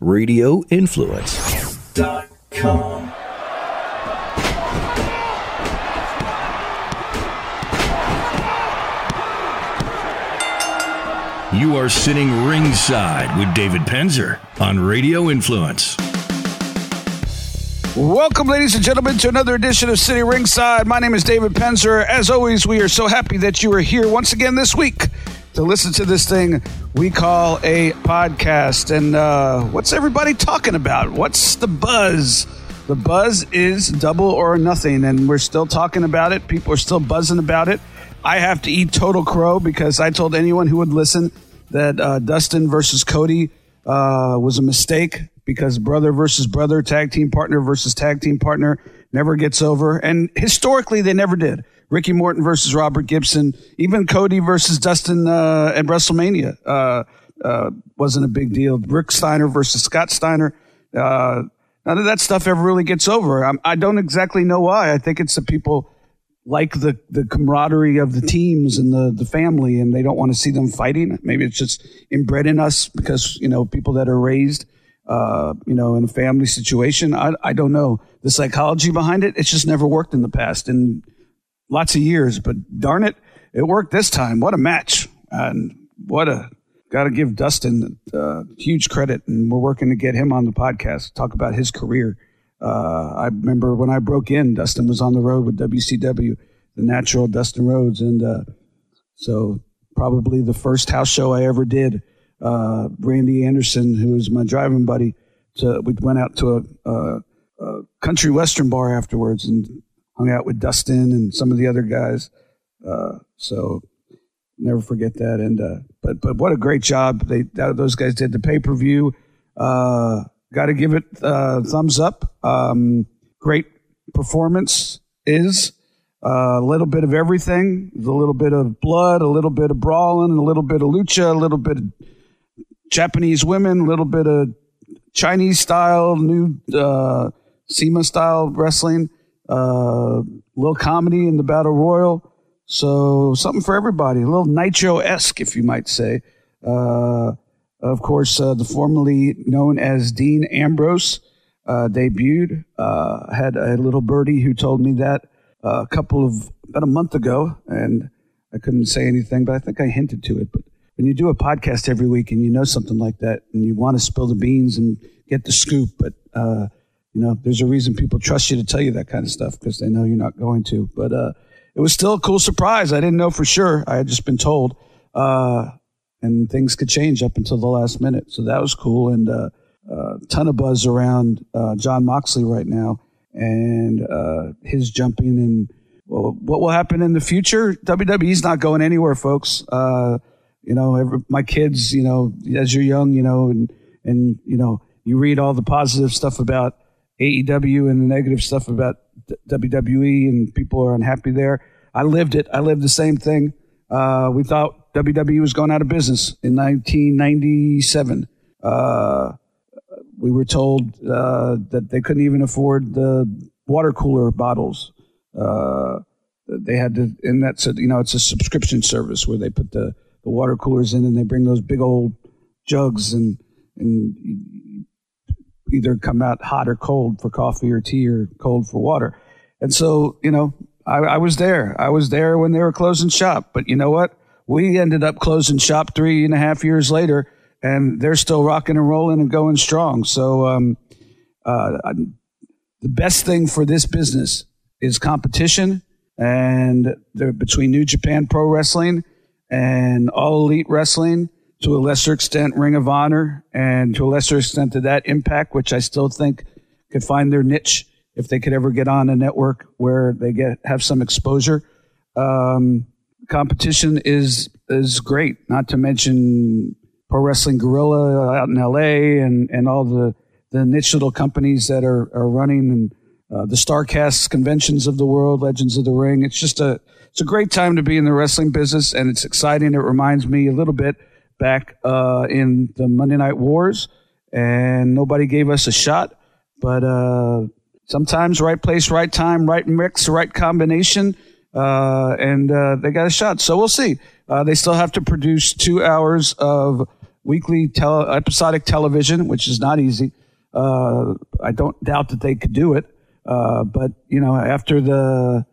radioinfluence.com. You are sitting ringside with David Penzer on Radio Influence. Welcome, ladies and gentlemen, to another edition of Sitting Ringside. My name is David Penzer. As always, we are so happy that you are here once again this week to listen to this thing we call a podcast. And uh, what's everybody talking about? What's the buzz? The buzz is double or nothing, and we're still talking about it. People are still buzzing about it. I have to eat total crow because I told anyone who would listen that uh, Dustin versus Cody uh, was a mistake because brother versus brother, tag team partner versus tag team partner never gets over. And historically, they never did. Ricky Morton versus Robert Gibson, even Cody versus Dustin uh, at WrestleMania uh, uh, wasn't a big deal. Rick Steiner versus Scott Steiner. Uh, none of that stuff ever really gets over. I'm, I do not exactly know why. I think it's the people like the, the camaraderie of the teams and the, the family, and they don't want to see them fighting. Maybe it's just inbred in us because, you know, people that are raised, uh, you know, in a family situation. I, I don't know the psychology behind it. It's just never worked in the past. And lots of years, but darn it, it worked this time. What a match. And what a, got to give Dustin uh, huge credit. And we're working to get him on the podcast, talk about his career. Uh, I remember when I broke in, Dustin was on the road with WCW, the natural Dustin Rhodes. And uh, so probably the first house show I ever did, uh, Randy Anderson, who was my driving buddy, to, we went out to a, a, a country western bar afterwards and hung out with Dustin and some of the other guys. Uh, so never forget that. And uh, but but what a great job they those guys did the pay per view. Uh, Got to give it uh, thumbs up. Um, great performance is uh, a little bit of everything. a little bit of blood, a little bit of brawling, a little bit of lucha, a little bit of Japanese women, a little bit of Chinese style, new uh, SEMA style wrestling uh, little comedy in the battle royal. So something for everybody, a little nitro esque, if you might say. Uh, of course, uh, the formerly known as Dean Ambrose uh, debuted. Uh, had a little birdie who told me that uh, a couple of about a month ago, and I couldn't say anything, but I think I hinted to it. But when you do a podcast every week and you know something like that, and you want to spill the beans and get the scoop, but uh, you know, there's a reason people trust you to tell you that kind of stuff because they know you're not going to. But uh, it was still a cool surprise. I didn't know for sure. I had just been told, uh, and things could change up until the last minute. So that was cool, and a uh, uh, ton of buzz around uh, Jon Moxley right now and uh, his jumping and well, what will happen in the future. WWE's not going anywhere, folks. you know, every, my kids, you know, as you're young, you know, and and you know, you read all the positive stuff about AEW and the negative stuff about WWE and people are unhappy there. I lived it. I lived the same thing. Uh, we thought WWE was going out of business in 1997. Uh, we were told uh, that they couldn't even afford the water cooler bottles. Uh, they had to, and that's a, you know, it's a subscription service where they put the, the water coolers in and they bring those big old jugs and, and either come out hot or cold for coffee or tea or cold for water. And so, you know, I, I, was there. I was there when they were closing shop. But you know what? We ended up closing shop three and a half years later, and they're still rocking and rolling and going strong. So, um, uh, the best thing for this business is competition, and between New Japan Pro Wrestling and All Elite Wrestling to a lesser extent Ring of Honor, and to a lesser extent to that Impact, which I still think could find their niche if they could ever get on a network where they get have some exposure. Um, competition is is great. Not to mention Pro Wrestling Guerrilla out in L.A. and and all the the niche little companies that are are running and uh, the Starcast conventions of the world, Legends of the Ring. It's just a it's a great time to be in the wrestling business, and it's exciting. It reminds me a little bit back uh, in the Monday Night Wars, and nobody gave us a shot. But uh, sometimes right place, right time, right mix, right combination, uh, and uh, they got a shot. So we'll see. Uh, they still have to produce two hours of weekly tele- episodic television, which is not easy. Uh, I don't doubt that they could do it. But you know, after the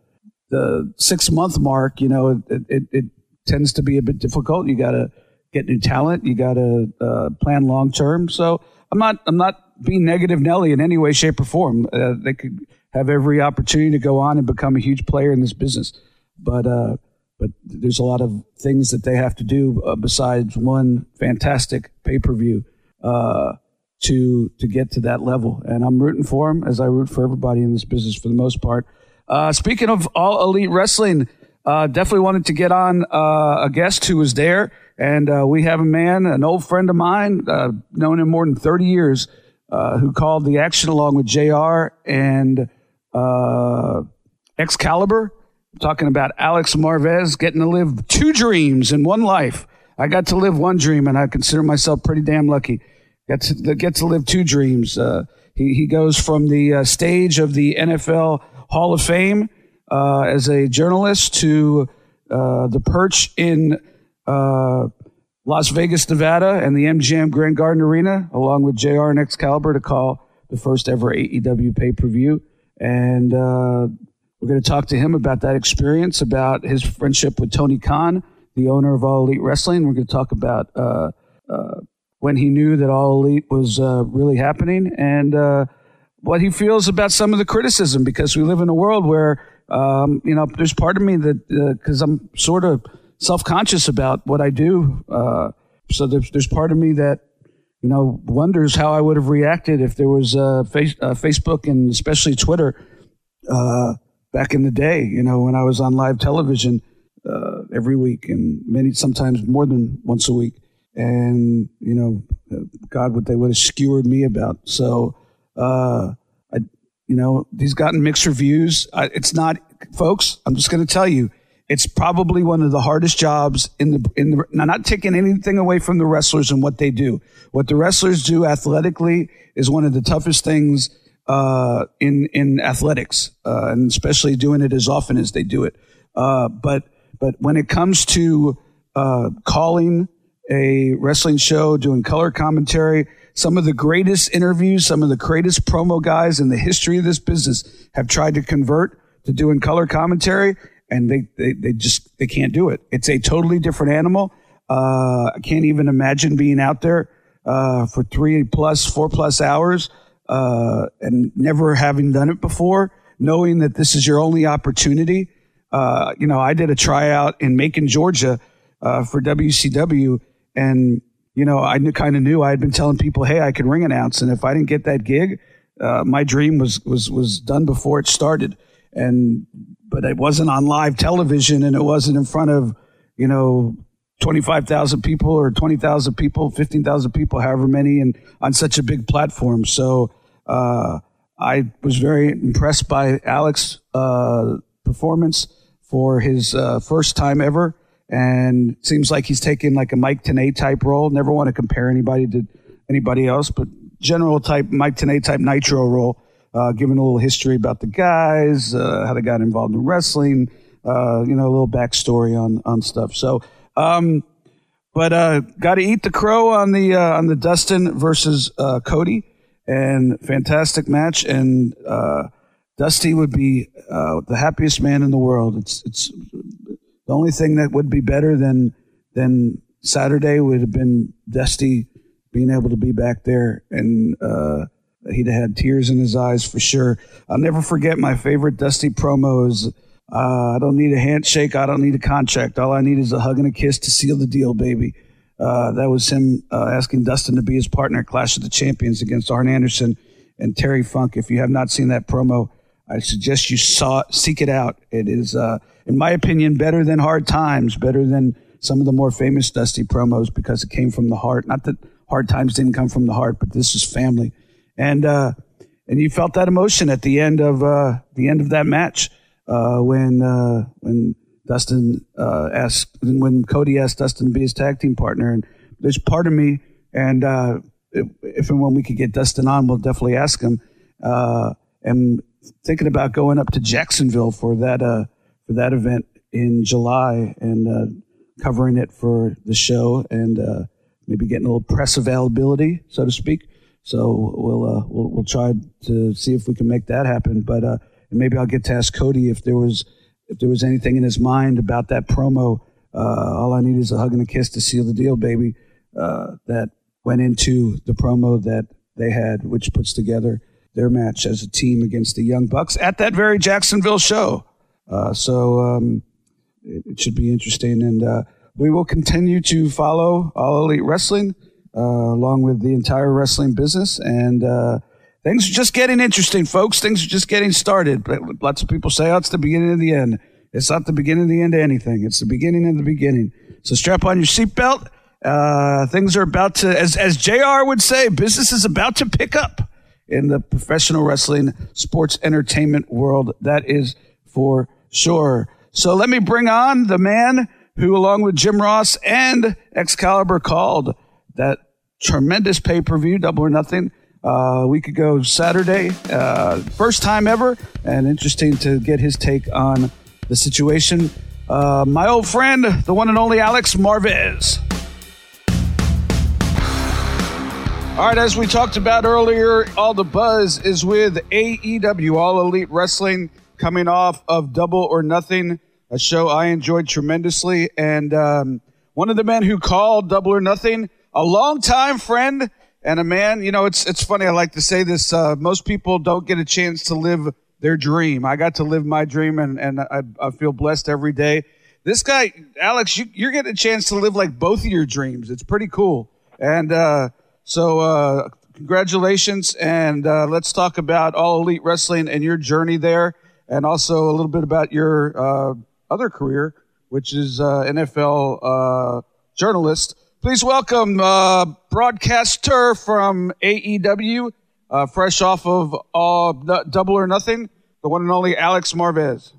the six month mark, you know, it, it, it tends to be a bit difficult. You got to get new talent. You got to uh, plan long term. So I'm not I'm not being negative Nelly in any way, shape, or form. Uh, they could have every opportunity to go on and become a huge player in this business, but uh, but there's a lot of things that they have to do uh, besides one fantastic pay per view uh, to to get to that level. And I'm rooting for them as I root for everybody in this business for the most part. Uh, speaking of all elite wrestling, uh, definitely wanted to get on a guest who was there, and uh, we have a man, an old friend of mine, uh, known him more than 30 years, uh, who called the action along with JR and Excalibur talking about Alex Marvez getting to live two dreams in one life. I got to live one dream, and I consider myself pretty damn lucky. Get to get to live two dreams. Uh, he he goes from the uh, stage of the NFL Hall of Fame uh, as a journalist to uh, the perch in uh, Las Vegas, Nevada, and the MGM Grand Garden Arena, along with JR and Excalibur, to call the first ever AEW pay per view. And uh, we're going to talk to him about that experience, about his friendship with Tony Khan, the owner of All Elite Wrestling. We're going to talk about uh, uh, when he knew that All Elite was uh, really happening and what he feels about some of the criticism because we live in a world where, um, you know, there's part of me that, because I'm sort of self conscious about what I do. Uh, so there's, there's part of me that, you know, wonders how I would have reacted if there was face, Facebook and especially Twitter back in the day, you know, when I was on live television uh, every week and many, sometimes more than once a week. And, you know, God, what they would have skewered me about. So, uh, I, you know, he's gotten mixed reviews. I, it's not, folks, I'm just going to tell you, it's probably one of the hardest jobs in the, in the, now not taking anything away from the wrestlers and what they do. What the wrestlers do athletically is one of the toughest things uh, in in athletics, uh, and especially doing it as often as they do it. Uh, but but when it comes to uh, calling a wrestling show, doing color commentary, some of the greatest interviews, some of the greatest promo guys in the history of this business have tried to convert to doing color commentary, and they they, they just they can't do it. It's a totally different animal. Uh, I can't even imagine being out there uh, for three plus, four plus hours uh, and never having done it before, knowing that this is your only opportunity. Uh, you know, I did a tryout in Macon, Georgia, uh, for WCW, and you know, I kind of knew I had been telling people, "Hey, I can ring announce," and if I didn't get that gig, uh, my dream was was was done before it started. And but it wasn't on live television, and it wasn't in front of you know 25,000 people or 20,000 people, 15,000 people, however many, and on such a big platform. So uh, I was very impressed by Alex's uh, performance for his uh, first time ever. And seems like he's taking like a Mike Tenay type role. Never want to compare anybody to anybody else, but general type Mike Tenay type Nitro role, uh, giving a little history about the guys, uh, how they got involved in wrestling, uh, you know, a little backstory on on stuff. So um, but uh, got to eat the crow on the uh, on the Dustin versus uh, Cody, and fantastic match. And uh, Dusty would be uh, the happiest man in the world. It's it's the only thing that would be better than than Saturday would have been Dusty being able to be back there, and uh, he'd have had tears in his eyes for sure. I'll never forget my favorite Dusty promos uh, I don't need a handshake. I don't need a contract. All I need is a hug and a kiss to seal the deal, baby. Uh, that was him uh, asking Dustin to be his partner at Clash of the Champions against Arn Anderson and Terry Funk. If you have not seen that promo, I suggest you saw seek it out. It is, uh, in my opinion, better than Hard Times, better than some of the more famous Dusty promos because it came from the heart. Not that Hard Times didn't come from the heart, but this is family, and uh, and you felt that emotion at the end of uh, the end of that match uh, when uh, when Dustin uh, asked when Cody asked Dustin to be his tag team partner, and there's part of me, and uh, if and when we could get Dustin on, we'll definitely ask him. And thinking about going up to Jacksonville for that for that event in July and covering it for the show and maybe getting a little press availability, so to speak. So we'll uh, we'll, we'll try to see if we can make that happen. But uh, maybe I'll get to ask Cody if there was if there was anything in his mind about that promo. Uh, all I need is a hug and a kiss to seal the deal, baby. Uh, that went into the promo that they had, which puts together their match as a team against the Young Bucks at that very Jacksonville show. Uh, so um, it, it, should be interesting, and uh, we will continue to follow All Elite Wrestling along with the entire wrestling business. And uh, things are just getting interesting, folks. Things are just getting started. Lots of people say, "Oh, it's the beginning of the end." It's not the beginning of the end of anything. It's the beginning of the beginning. So strap on your seatbelt. Uh, things are about to, as as JR would say, business is about to pick up in the professional wrestling sports entertainment world. That is for sure. So let me bring on the man who, along with Jim Ross and Excalibur, called that tremendous pay per view, Double or Nothing. Uh, a week ago Saturday, uh, first time ever, and interesting to get his take on the situation. Uh, my old friend, the one and only Alex Marvez. All right, as we talked about earlier, all the buzz is with AEW, All Elite Wrestling, coming off of Double or Nothing, a show I enjoyed tremendously. And um, one of the men who called Double or Nothing, a longtime friend and a man, you know, it's, it's funny. I like to say this. Uh, most people don't get a chance to live their dream. I got to live my dream and, and I, I feel blessed every day. This guy, Alex, you, you're getting a chance to live like both of your dreams. It's pretty cool. And, uh, so, uh, congratulations, and uh, let's talk about All Elite Wrestling and your journey there, and also a little bit about your uh, other career, which is uh, NFL uh, journalist. Please welcome uh, broadcaster from AEW, uh, fresh off of uh, Double or Nothing, the one and only Alex Marvez.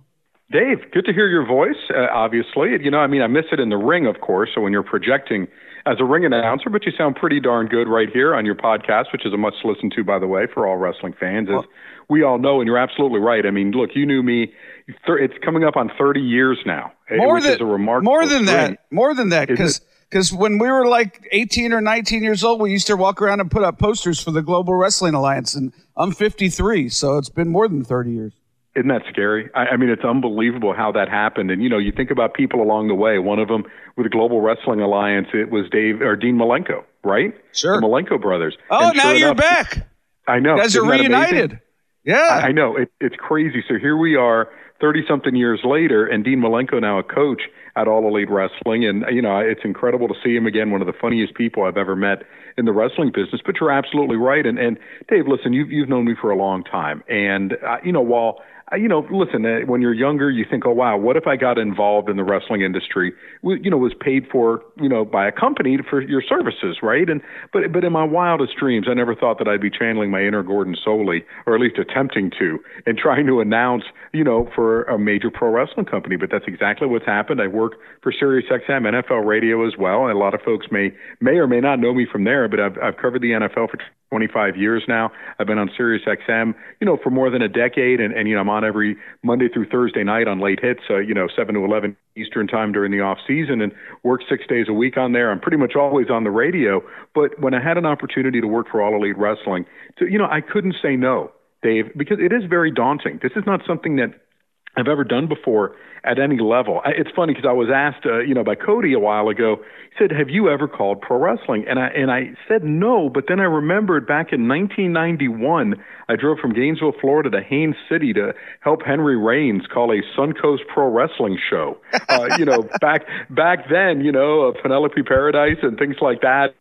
Dave, good to hear your voice. Uh, obviously, you know, I mean, I miss it in the ring, of course. So when you're projecting as a ring announcer, but you sound pretty darn good right here on your podcast, which is a much listen to, by the way, for all wrestling fans. As we all know, and you're absolutely right. I mean, look, you knew me. It's coming up on 30 years now. Eh, more than more than that. More than that, because because when we were like 18 or 19 years old, we used to walk around and put up posters for the Global Wrestling Alliance, and I'm 53, so it's been more than 30 years. Isn't that scary? I, I mean, it's unbelievable how that happened. And you know, you think about people along the way. One of them with the Global Wrestling Alliance, it was Dave or Dean Malenko, right? Sure. The Malenko brothers. Oh, and now sure you're enough, back. I know. You guys are reunited. Yeah. I, I know. It, it's crazy. So here we are, thirty something years later, and Dean Malenko now a coach at All Elite Wrestling, and you know, it's incredible to see him again. One of the funniest people I've ever met in the wrestling business. But you're absolutely right. And and Dave, listen, you've you've known me for a long time, and uh, you know, while you know, listen, uh, when you're younger, you think, oh, wow, what if I got involved in the wrestling industry, you know, was paid for, you know, by a company for your services, right? And, but, but in my wildest dreams, I never thought that I'd be channeling my inner Gordon Solie, or at least attempting to, and trying to announce, you know, for a major pro wrestling company. But that's exactly what's happened. I work for Sirius XM, NFL radio as well. And a lot of folks may, may or may not know me from there, but I've, I've covered the NFL for 25 years now. I've been on Sirius XM, you know, for more than a decade, and, and you know, I'm on every Monday through Thursday night on late hits, uh, you know, 7 to 11 Eastern time during the off season, and work six days a week on there. I'm pretty much always on the radio. But when I had an opportunity to work for All Elite Wrestling, to, you know, I couldn't say no. Dave, because it is very daunting. This is not something that I've ever done before at any level. It's funny because I was asked, uh, you know, by Cody a while ago. He said, "Have you ever called pro wrestling?" And I and I said no, but then I remembered back in 1991, I drove from Gainesville, Florida, to Haines City to help Henry Rains call a Suncoast Pro Wrestling show. Uh, you know, back back then, you know, uh, Penelope Paradise and things like that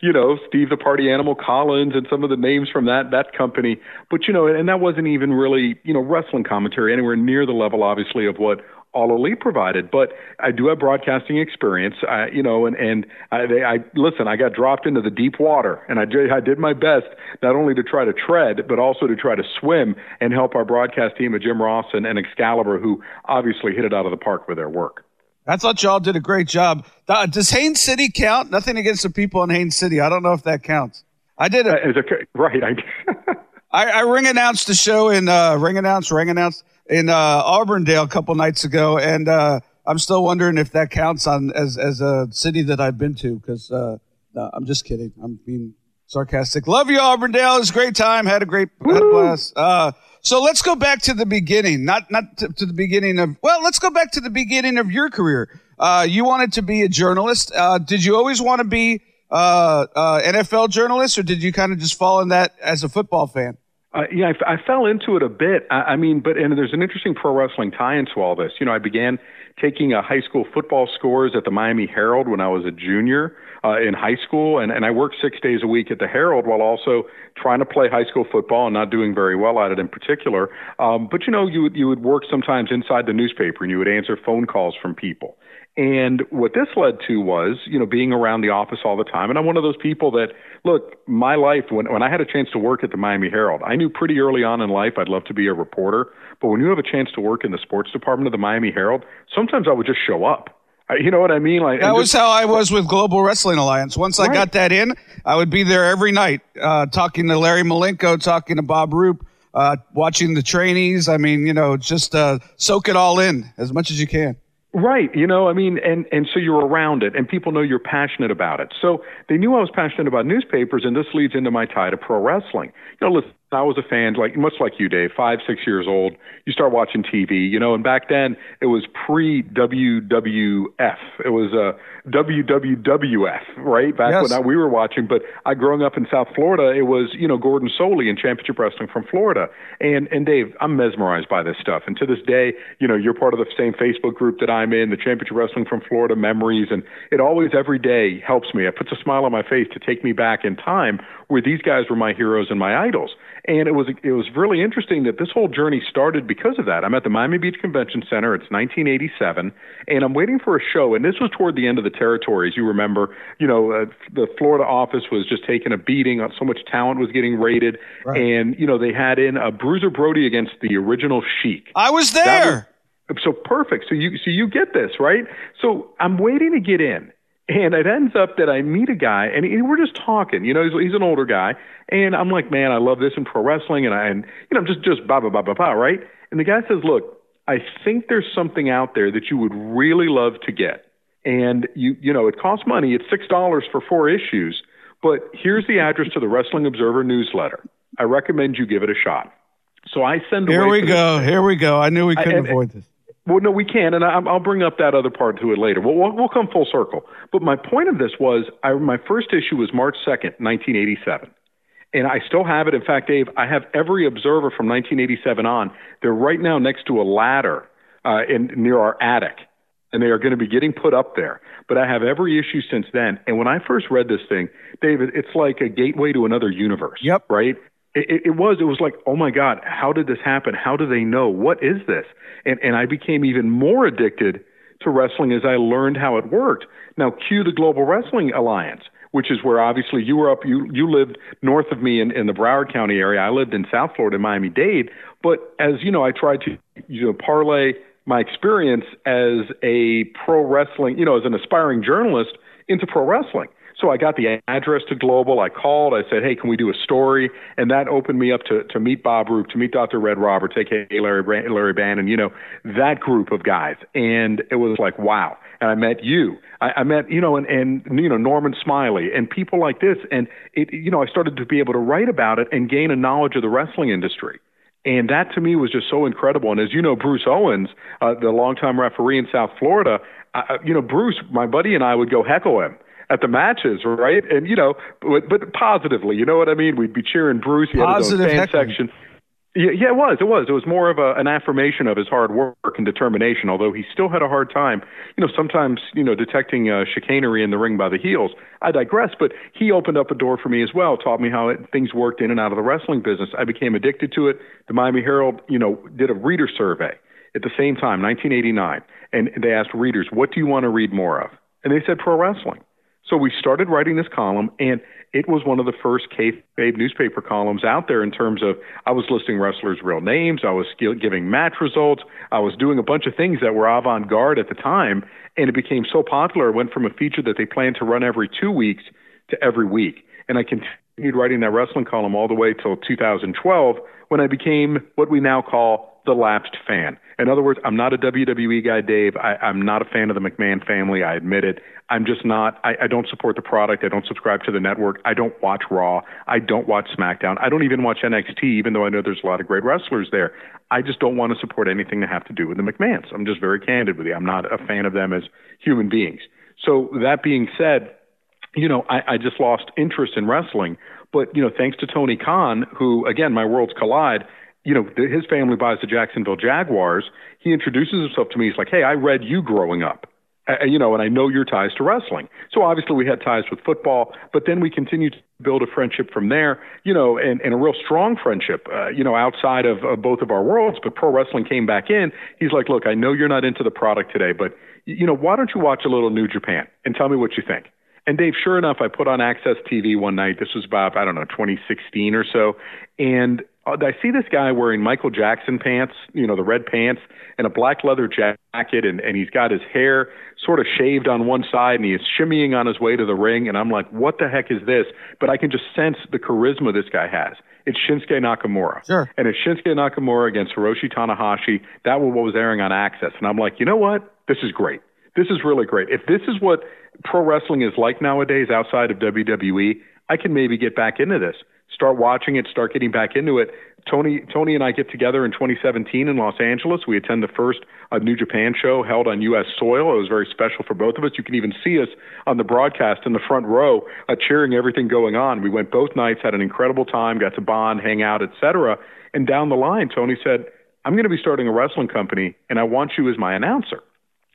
you know, Steve the Party Animal Collins and some of the names from that that company. But you know, and that wasn't even really you know wrestling commentary anywhere near the level, obviously, of what all elite provided but i do have broadcasting experience I, you know and and I, they, I listen i got dropped into the deep water and I did, I did my best not only to try to tread but also to try to swim and help our broadcast team of jim ross and, and excalibur who obviously hit it out of the park with their work I thought y'all did a great job. Does Haines City count? Nothing against the people in Haines City. I don't know if that counts. I did it. Uh, right. I, I ring announced the show in uh, ring announced ring announced in uh, Auburndale a couple nights ago, and uh, I'm still wondering if that counts on as as a city that I've been to because uh, No, I'm just kidding. I'm being sarcastic. Love you, Auburndale. It was a great time. Had a great had a blast. Uh, so let's go back to the beginning, not not to, to, the beginning of. Well, let's go back to the beginning of your career. Uh, you wanted to be a journalist. Uh, did you always want to be uh, uh NFL journalist, or did you kind of just fall in that as a football fan? Uh, yeah, I, fell into it a bit. I, I mean, but and there's an interesting pro wrestling tie into all this. You know, I began taking a high school football scores at the Miami Herald when I was a junior uh, in high school, and, and I worked six days a week at the Herald while also trying to play high school football and not doing very well at it in particular. Um, but you know, you would you would work sometimes inside the newspaper and you would answer phone calls from people. And what this led to was, you know, being around the office all the time. And I'm one of those people that, look, my life, when, when I had a chance to work at the Miami Herald, I knew pretty early on in life I'd love to be a reporter. But when you have a chance to work in the sports department of the Miami Herald, sometimes I would just show up. You know what I mean? Like that was just, how I was with Global Wrestling Alliance. Once I got that in, I would be there every night, uh, talking to Larry Malenko, talking to Bob Roop, uh, watching the trainees. I mean, you know, just uh, soak it all in as much as you can. Right. You know, I mean, and, and so you're around it and people know you're passionate about it. So they knew I was passionate about newspapers and this leads into my tie to pro wrestling. You know, listen, I was a fan, like much like you, Dave, five, six years old. You start watching TV, you know, and back then it was pre WWF. It was uh, WWWF, right? Back yes. when I, we were watching. But I, growing up in South Florida, it was you know Gordon Solie in Championship Wrestling from Florida. And and Dave, I'm mesmerized by this stuff. And to this day, you know, you're part of the same Facebook group that I'm in, the Championship Wrestling from Florida Memories, and it always every day helps me. It puts a smile on my face to take me back in time where these guys were my heroes and my idols. And it was it was really interesting that this whole journey started because of that. I'm at the Miami Beach Convention Center. It's 1987, and I'm waiting for a show. And this was toward the end of the territory, as you remember. You know, uh, the Florida office was just taking a beating. Uh, so much talent was getting raided, right. and you know they had in a Bruiser Brody against the original Sheik. I was there. So perfect. So you so you get this right. So I'm waiting to get in, and it ends up that I meet a guy, and he, we're just talking. You know, he's, he's an older guy, and I'm like, man, I love this in pro wrestling, and I, and you know, just just blah blah blah blah blah, right? And the guy says, look, I think there's something out there that you would really love to get, and you you know, it costs money. It's six dollars for four issues, but here's the address to the Wrestling Observer newsletter. I recommend you give it a shot. So I send. Here we go. Here we go. I knew we couldn't I, and, avoid this. Well, no, we can, and I, will bring up that other part to it later. We'll, we'll, we'll come full circle. But my point of this was, I, my first issue was March second, nineteen eighty-seven, and I still have it. In fact, Dave, I have every Observer from 1987 on. They're right now next to a ladder uh, in near our attic, and they are going to be getting put up there. But I have every issue since then. And when I first read this thing, David, it's like a gateway to another universe. Yep. Right. It, it, was. It was like, oh my God, how did this happen? How do they know? What is this? And and I became even more addicted to wrestling as I learned how it worked. Now, cue the Global Wrestling Alliance, which is where obviously you were up. You you lived north of me in, in the Broward County area. I lived in South Florida, Miami Dade. But as you know, I tried to you know parlay my experience as a pro wrestling, you know, as an aspiring journalist into pro wrestling. So I got the address to Global. I called. I said, "Hey, can we do a story?" And that opened me up to to meet Bob Roop, to meet Dr. Red Roberts, aka Larry Larry Bannon. You know that group of guys, and it was like wow. And I met you. I, I met you know and and you know Norman Smiley and people like this, and it you know I started to be able to write about it and gain a knowledge of the wrestling industry. And that to me was just so incredible. And as you know, Bruce Owens, uh, the longtime referee in South Florida, uh, you know, Bruce, my buddy and I would go heckle him at the matches, right? And you know, but, but positively, you know what I mean? We'd be cheering Bruce. He Positive had his own fan section. Yeah, yeah, it was. It was. It was more of a, an affirmation of his hard work and determination. Although he still had a hard time, you know, sometimes you know detecting uh, chicanery in the ring by the heels. I digress. But he opened up a door for me as well. Taught me how it, things worked in and out of the wrestling business. I became addicted to it. The Miami Herald, you know, did a reader survey at the same time, 1989, and they asked readers, "What do you want to read more of?" And they said pro wrestling. So we started writing this column, and it was one of the first kayfabe newspaper columns out there in terms of I was listing wrestlers' real names, I was giving match results, I was doing a bunch of things that were avant garde at the time, and it became so popular. It went from a feature that they planned to run every two weeks to every week, and I continued writing that wrestling column all the way till 2012 when I became what we now call the lapsed fan. In other words, I'm not a WWE guy, Dave. I, I'm not a fan of the McMahon family. I admit it. I'm just not. I, I don't support the product. I don't subscribe to the network. I don't watch Raw. I don't watch SmackDown. I don't even watch NXT, even though I know there's a lot of great wrestlers there. I just don't want to support anything to have to do with the McMahons. I'm just very candid with you. I'm not a fan of them as human beings. So that being said, you know, I, I just lost interest in wrestling. But you know, thanks to Tony Khan, who again, my worlds collide you know, his family buys the Jacksonville Jaguars. He introduces himself to me. He's like, "Hey, I read you growing up." Uh, you know, and I know your ties to wrestling. So obviously we had ties with football, but then we continued to build a friendship from there, you know, and, and a real strong friendship, uh, you know, outside of, of both of our worlds. But pro wrestling came back in. He's like, look, I know you're not into the product today, but, you know, why don't you watch a little New Japan and tell me what you think? And Dave, sure enough, I put on AXS TV one night. This was about, I don't know, 2016 or so. And Uh, I see this guy wearing Michael Jackson pants, you know, the red pants, and a black leather jacket, and, and he's got his hair sort of shaved on one side, and he is shimmying on his way to the ring. And I'm like, what the heck is this? But I can just sense the charisma this guy has. It's Shinsuke Nakamura. Sure. And it's Shinsuke Nakamura against Hiroshi Tanahashi. That was what was airing on AXS. And I'm like, you know what? This is great. This is really great. If this is what pro wrestling is like nowadays outside of WWE, I can maybe get back into this start watching it, start getting back into it. Tony, Tony and I get together in 2017 in Los Angeles. We attend the first uh, New Japan show held on U.S. soil. It was very special for both of us. You can even see us on the broadcast in the front row, uh, cheering everything going on. We went both nights, had an incredible time, got to bond, hang out, etc. And down the line, Tony said, "I'm going to be starting a wrestling company, and I want you as my announcer."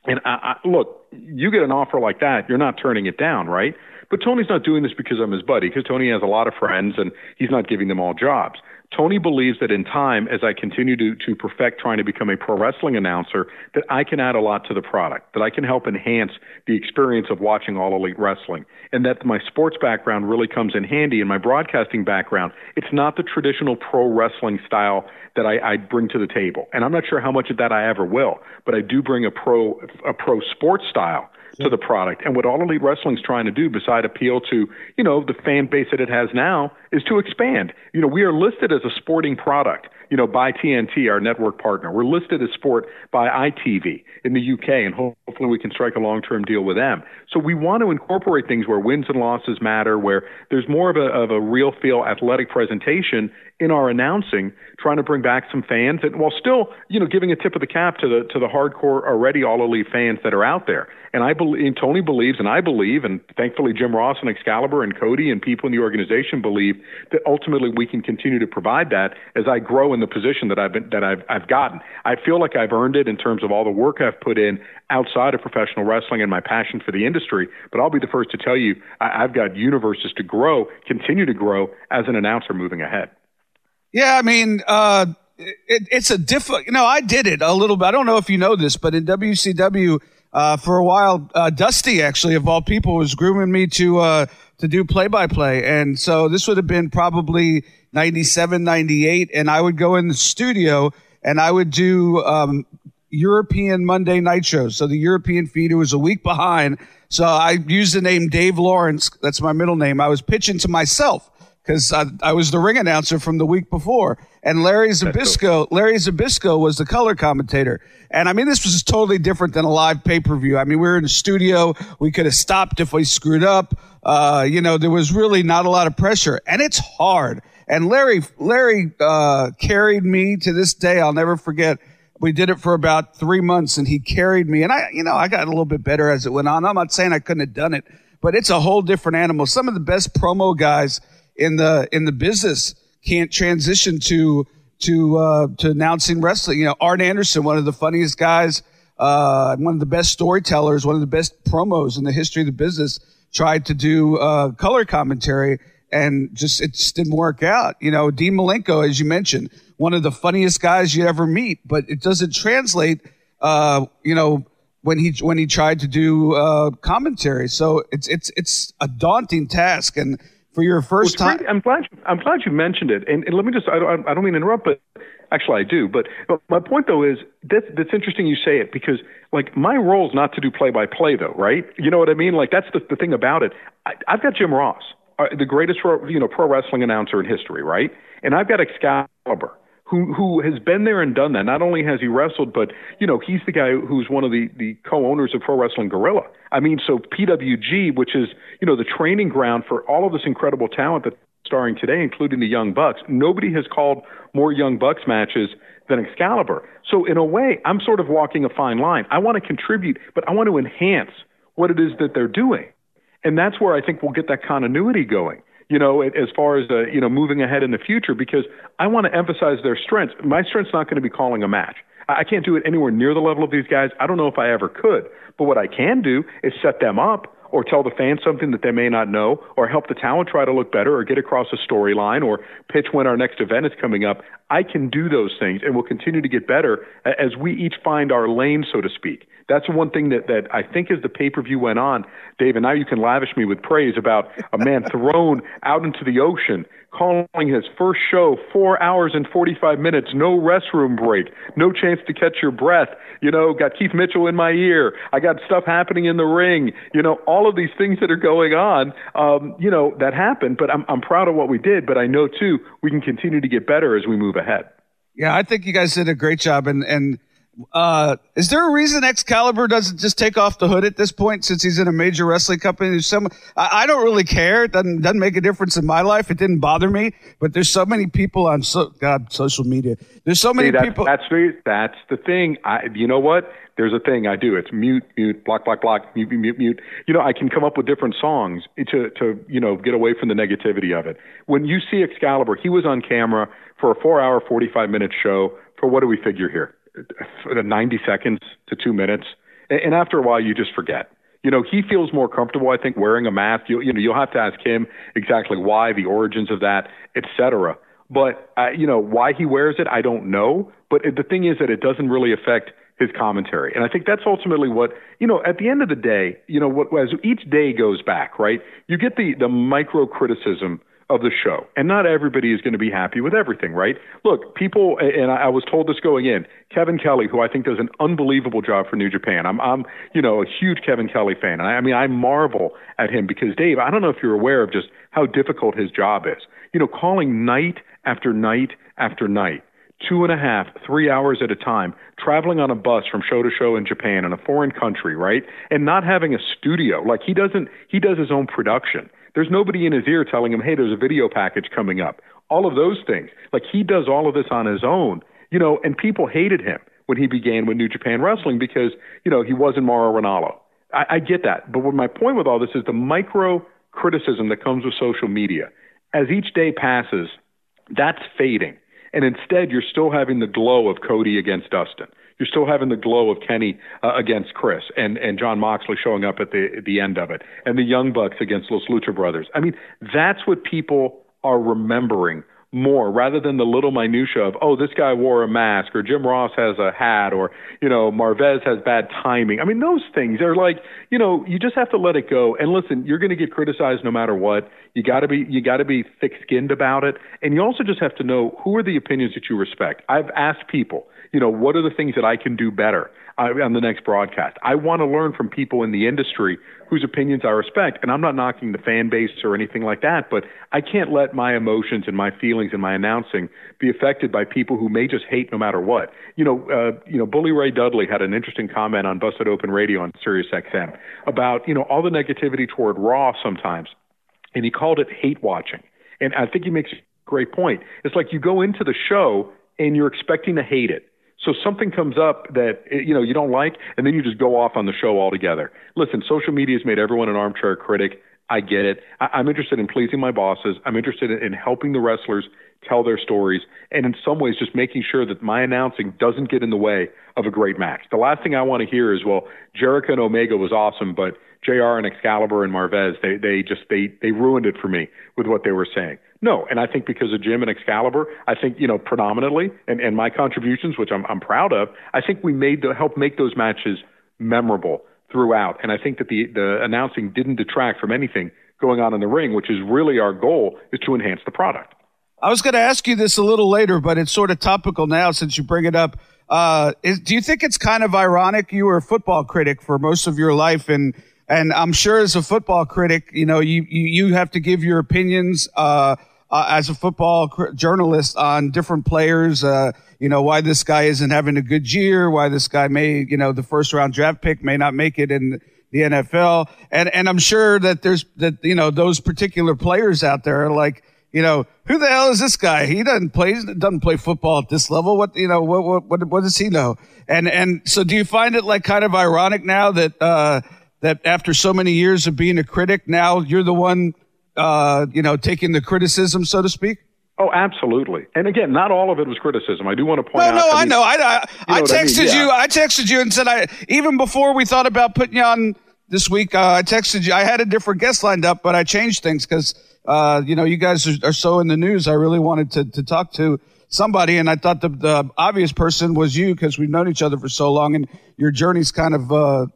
And I, I, look, you get an offer like that, you're not turning it down, right? But Tony's not doing this because I'm his buddy, because Tony has a lot of friends and he's not giving them all jobs. Tony believes that in time, as I continue to, to perfect trying to become a pro wrestling announcer, that I can add a lot to the product, that I can help enhance the experience of watching all elite wrestling, and that my sports background really comes in handy in my broadcasting background. It's not the traditional pro wrestling style that I, I bring to the table, and I'm not sure how much of that I ever will, but I do bring a pro a pro sports style to the product. And what All Elite Wrestling's trying to do, beside appeal to, you know, the fan base that it has now, is to expand. You know, we are listed as a sporting product you know, by TNT, our network partner. We're listed as sport by ITV in the UK, and hopefully we can strike a long-term deal with them. So we want to incorporate things where wins and losses matter, where there's more of a, of a real feel athletic presentation in our announcing, trying to bring back some fans, and while still, you know, giving a tip of the cap to the to the hardcore already all elite fans that are out there. And I believe, Tony believes, and I believe, and thankfully Jim Ross and Excalibur and Cody and people in the organization believe that ultimately we can continue to provide that as I grow in the position that I've been that I've I've gotten. I feel like I've earned it in terms of all the work I've put in outside of professional wrestling and my passion for the industry. But I'll be the first to tell you I, I've got universes to grow, continue to grow as an announcer moving ahead. Yeah, I mean, uh, it, it's a different. You know, I did it a little bit. I don't know if you know this, but in WCW. Uh, for a while, uh, Dusty actually, of all people, was grooming me to uh, to do play by play, and so this would have been probably 97, 98, and I would go in the studio and I would do um, European Monday night shows. So the European feed was a week behind. So I used the name Dave Lawrence. That's my middle name. I was pitching to myself because I, I, was the ring announcer from the week before. And Larry Zbyszko, Larry Zbyszko was the color commentator. And I mean, this was totally different than a live pay per view. I mean, we were in the studio. We could have stopped if we screwed up. Uh, you know, there was really not a lot of pressure and it's hard. And Larry, Larry, uh, carried me to this day. I'll never forget. We did it for about three months and he carried me. And I, you know, I got a little bit better as it went on. I'm not saying I couldn't have done it, but it's a whole different animal. Some of the best promo guys in the, in the business can't transition to, to, uh, to announcing wrestling. You know, Arn Anderson, one of the funniest guys, uh, one of the best storytellers, one of the best promos in the history of the business, tried to do, uh, color commentary and just it just didn't work out. You know, Dean Malenko, as you mentioned, one of the funniest guys you ever meet, but it doesn't translate. Uh, you know, when he when he tried to do uh, commentary, so it's it's it's a daunting task, and for your first well, time, I'm glad you, I'm glad you mentioned it, and, and let me just I don't, I don't mean to interrupt, but actually I do, but, but my point though is that's that's interesting you say it because like my role is not to do play by play though, right? You know what I mean? Like that's the the thing about it. I, I've got Jim Ross uh, the greatest pro, you know pro wrestling announcer in history, right? And I've got Excalibur, who who has been there and done that. Not only has he wrestled, but you know he's the guy who's one of the the co-owners of Pro Wrestling Guerrilla. I mean, so PWG, which is you know the training ground for all of this incredible talent that's starring today, including the Young Bucks. Nobody has called more Young Bucks matches than Excalibur. So in a way, I'm sort of walking a fine line. I want to contribute, but I want to enhance what it is that they're doing, and that's where I think we'll get that continuity going you know, as far as uh, you know, moving ahead in the future, because I want to emphasize their strengths. My strength's not going to be calling a match. I can't do it anywhere near the level of these guys. I don't know if I ever could, but what I can do is set them up or tell the fans something that they may not know, or help the talent try to look better, or get across a storyline, or pitch when our next event is coming up. I can do those things, and we'll continue to get better as we each find our lane, so to speak. That's the one thing that, that I think as the pay per view went on, Dave, and now you can lavish me with praise about a man thrown out into the ocean, calling his first show four hours and 45 minutes, no restroom break, no chance to catch your breath. You know, got Keith Mitchell in my ear. I got stuff happening in the ring. You know, all of these things that are going on, um, you know, that happened. But I'm, I'm proud of what we did. But I know, too, we can continue to get better as we move ahead. Yeah, I think you guys did a great job. And, and, uh, is there a reason Excalibur doesn't just take off the hood at this point since he's in a major wrestling company? There's some, I, I don't really care. It doesn't, doesn't make a difference in my life. It didn't bother me, but there's so many people on so, God, social media. There's so many See, people. That's the, that's the thing. I, you know what? There's a thing I do. It's mute, mute, block, block, block, mute, mute, mute. You know, I can come up with different songs to, to, you know, get away from the negativity of it. When you see Excalibur, he was on camera for a four hour, 45 minute show for what do we figure here? 90 seconds to two minutes, and after a while, you just forget. You know, he feels more comfortable, I think, wearing a mask. You, you know, you'll have to ask him exactly why, the origins of that, etc. But uh, you know, why he wears it, I don't know. But the thing is that it doesn't really affect his commentary, and I think that's ultimately what you know. At the end of the day, you know, what as each day goes back, right? You get the the micro criticism of the show. And not everybody is going to be happy with everything, right? Look, people, and I was told this going in, Kevin Kelly, who I think does an unbelievable job for New Japan. I'm, I'm, you know, a huge Kevin Kelly fan. And I, I mean, I marvel at him because, Dave, I don't know if you're aware of just how difficult his job is. You know, calling night after night after night two and a half, three hours at a time, traveling on a bus from show to show in Japan in a foreign country, right? And not having a studio. Like he doesn't, he does his own production. There's nobody in his ear telling him, hey, there's a video package coming up. All of those things. Like he does all of this on his own, you know, and people hated him when he began with New Japan Wrestling because, you know, he wasn't Mauro Ranallo. I, I get that. But what my point with all this is the micro criticism that comes with social media. As each day passes, that's fading. And instead, you're still having the glow of Cody against Dustin you're still having the glow of Kenny uh, against Chris and and Jon Moxley showing up at the at the end of it, and the Young Bucks against Los Lucha Brothers. I mean, that's what people are remembering more rather than the little minutia of oh this guy wore a mask or Jim Ross has a hat or you know Marvez has bad timing. I mean those things are like you know you just have to let it go and listen you're going to get criticized no matter what. You got to be you got to be thick-skinned about it and you also just have to know who are the opinions that you respect. I've asked people you know, what are the things that I can do better uh, on the next broadcast? I want to learn from people in the industry whose opinions I respect. And I'm not knocking the fan base or anything like that, but I can't let my emotions and my feelings and my announcing be affected by people who may just hate no matter what. You know, uh, you know, Bully Ray Dudley had an interesting comment on Busted Open Radio on Sirius XM about, you know, all the negativity toward Raw sometimes. And he called it hate watching. And I think he makes a great point. It's like you go into the show and you're expecting to hate it. So something comes up that eh, you know you don't like, and then you just go off on the show altogether. Listen, social media has made everyone an armchair critic. I get it. I, I'm interested in pleasing my bosses. I'm interested in, in helping the wrestlers tell their stories, and in some ways, just making sure that my announcing doesn't get in the way of a great match. The last thing I want to hear is, well, Jericho and Omega was awesome, but JR and Excalibur and Marvez, they they just they they ruined it for me with what they were saying. No, and I think because of Jim and Excalibur, I think you know predominantly, and, and my contributions, which I'm I'm proud of, I think we made the help make those matches memorable throughout, and I think that the the announcing didn't detract from anything going on in the ring, which is really our goal, is to enhance the product. I was going to ask you this a little later, but it's sort of topical now since you bring it up. Uh, is, do you think it's kind of ironic? You were a football critic for most of your life, and and I'm sure as a football critic, you know, you, you, you have to give your opinions, uh, uh, as a football journalist on different players. Uh, you know why this guy isn't having a good year, why this guy may, you know, the first round draft pick may not make it in the NFL, and and I'm sure that there's that you know those particular players out there are like, you know, who the hell is this guy? He doesn't play doesn't play football at this level. What you know, what what what, what does he know? And and so do you find it like kind of ironic now that uh, that after so many years of being a critic, now you're the one uh, you know, taking the criticism, so to speak? Oh, absolutely. And again, not all of it was criticism. I do want to point no, out. No, no, I, mean, know. I, I, know I texted I mean? yeah. you. I texted you and said I even before we thought about putting you on this week. Uh, I texted you. I had a different guest lined up, but I changed things because uh, you know you guys are, are, so in the news. I really wanted to to talk to somebody, and I thought the, the obvious person was you because we've known each other for so long, and your journey's kind of uh,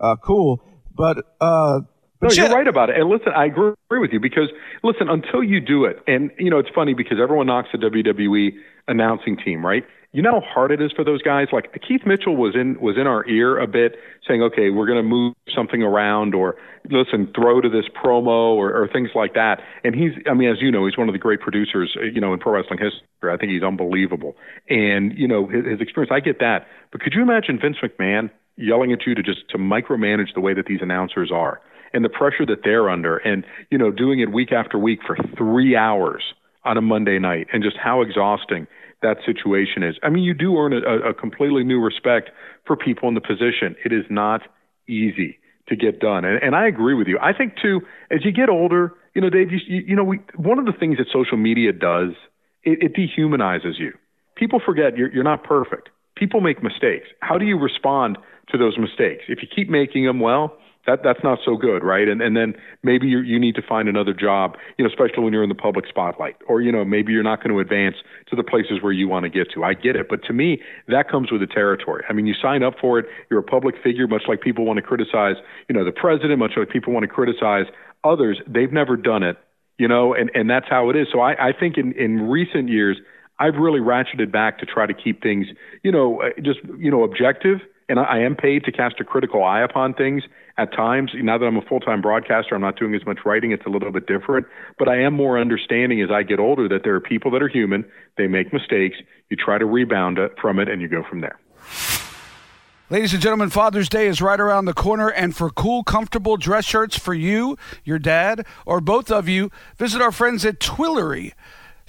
uh, cool. But uh, no, you're right about it. And listen, I agree with you because listen, until you do it, and you know, it's funny because everyone knocks the WWE announcing team, right? You know how hard it is for those guys. Like Keith Mitchell was in was in our ear a bit, saying, "Okay, we're going to move something around," or "Listen, throw to this promo," or, or things like that. And he's, I mean, as you know, he's one of the great producers, uh, you know, in pro wrestling history. I think he's unbelievable. And you know, his, his experience, I get that. But could you imagine Vince McMahon yelling at you to just to micromanage the way that these announcers are? and the pressure that they're under and you know doing it week after week for 3 hours on a Monday night and just how exhausting that situation is. I mean, you do earn a, a completely new respect for people in the position. It is not easy to get done. And, and I agree with you. I think too, as you get older, you know, Dave, you, you know, we, one of the things that social media does, it, it dehumanizes you. People forget you're, you're not perfect. People make mistakes. How do you respond to those mistakes? If you keep making them, well, that that's not so good, right? And and then maybe you you need to find another job, you know, especially when you're in the public spotlight, or you know maybe you're not going to advance to the places where you want to get to. I get it, but to me that comes with the territory. I mean, you sign up for it. You're a public figure, much like people want to criticize, you know, the president, much like people want to criticize others. They've never done it, you know, and and that's how it is. So I I think in in recent years. I've really ratcheted back to try to keep things, you know, uh, just you know, objective and I, I am paid to cast a critical eye upon things at times. Now that I'm a full time broadcaster, I'm not doing as much writing. It's a little bit different, but I am more understanding as I get older that there are people that are human. They make mistakes. You try to rebound from it, and you go from there. Ladies and gentlemen, Father's Day is right around the corner, and for cool, comfortable dress shirts for you, your dad, or both of you, visit our friends at Twillory.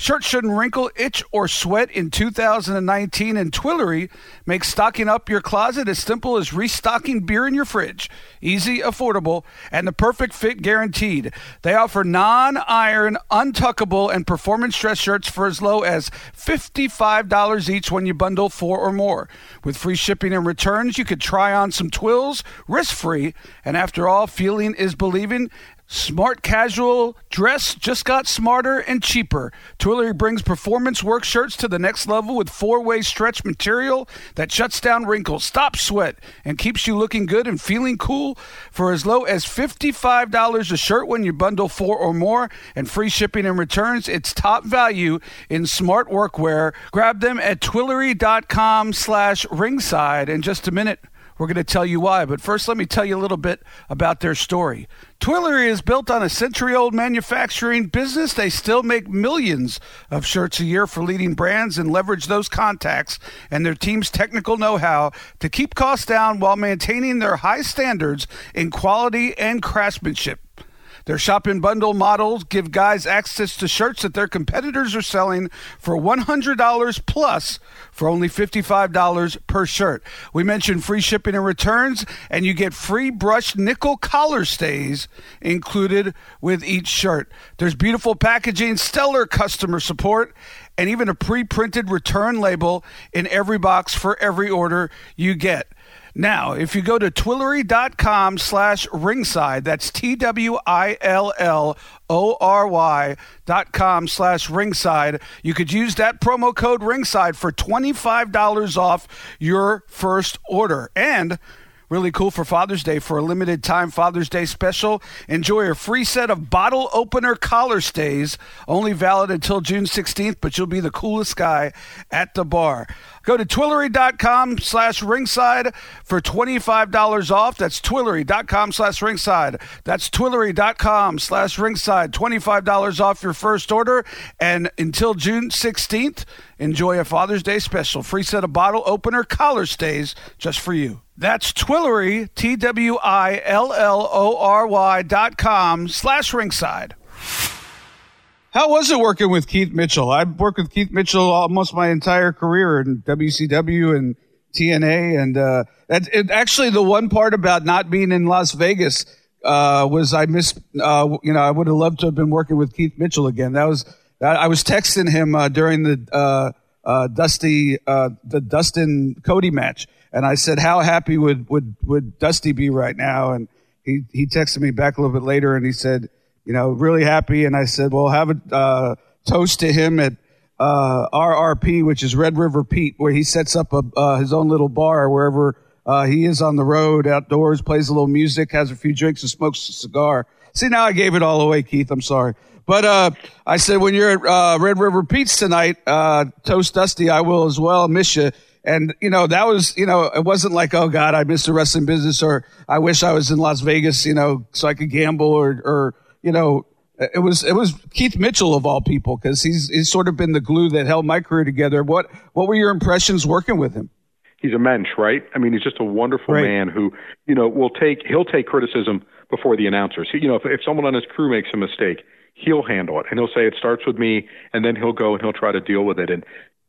Shirts shouldn't wrinkle, itch, or sweat in 2019, and Twillory makes stocking up your closet as simple as restocking beer in your fridge. Easy, affordable, and the perfect fit guaranteed. They offer non iron, untuckable, and performance dress shirts for as low as $55 each when you bundle four or more. With free shipping and returns, you could try on some twills risk free. And after all, feeling is believing. Smart casual dress just got smarter and cheaper. Twillory brings performance work shirts to the next level with four-way stretch material that shuts down wrinkles, stops sweat, and keeps you looking good and feeling cool for as low as $55 a shirt when you bundle four or more and free shipping and returns. It's top value in smart workwear. Grab them at twillory.com slash ringside. In just a minute, we're going to tell you why. But first, let me tell you a little bit about their story. Twillory is built on a century old manufacturing business. They still make millions of shirts a year for leading brands and leverage those contacts and their team's technical know how to keep costs down while maintaining their high standards in quality and craftsmanship. Their shop and bundle models give guys access to shirts that their competitors are selling for $100 plus for only $55 per shirt. We mentioned free shipping and returns, and you get free brushed nickel collar stays included with each shirt. There's beautiful packaging, stellar customer support, and even a pre printed return label in every box for every order you get. Now, if you go to twillory.com slash ringside, that's T W I L L O R Y dot com slash ringside, you could use that promo code ringside for $25 off your first order. And really cool for Father's Day for a limited time Father's Day special. Enjoy a free set of bottle opener collar stays, only valid until June 16th, but you'll be the coolest guy at the bar. Go to Twillory.com slash ringside for $25 off. That's Twillory.com slash ringside. That's Twillory.com slash ringside. $25 off your first order. And until June 16th, enjoy a Father's Day special. Free set of bottle opener collar stays just for you. That's Twillory, T W I L L O R Y dot com slash ringside. How was it working with Keith Mitchell? I've worked with Keith Mitchell almost my entire career in WCW and TNA, and uh, that it, actually the one part about not being in Las Vegas uh, was I missed. Uh, you know, I would have loved to have been working with Keith Mitchell again. That was I was texting him uh, during the uh, uh, Dusty the Dustin Cody match, and I said, "How happy would would would Dusty be right now?" And he he texted me back a little bit later, and he said you know, really happy. And I said, well, have a uh, toast to him at uh, RRP, which is Red River Pete, where he sets up a, uh, his own little bar wherever uh, he is on the road, outdoors, plays a little music, has a few drinks, and smokes a cigar. See, now I gave it all away, Keith. I'm sorry. But uh, I said, when you're at uh, Red River Pete's tonight, toast Dusty, I will as well. Miss you. And, you know, that was, you know, it wasn't like, oh God, I miss the wrestling business or I wish I was in Las Vegas, you know, so I could gamble or, or, you know, it was it was Keith Mitchell of all people because he's he's sort of been the glue that held my career together. What what were your impressions working with him? He's a mensch, right? I mean, he's just a wonderful right. man who you know will take he'll take criticism before the announcers. You know, if, if someone on his crew makes a mistake, he'll handle it and he'll say it starts with me, and then he'll go and he'll try to deal with it. And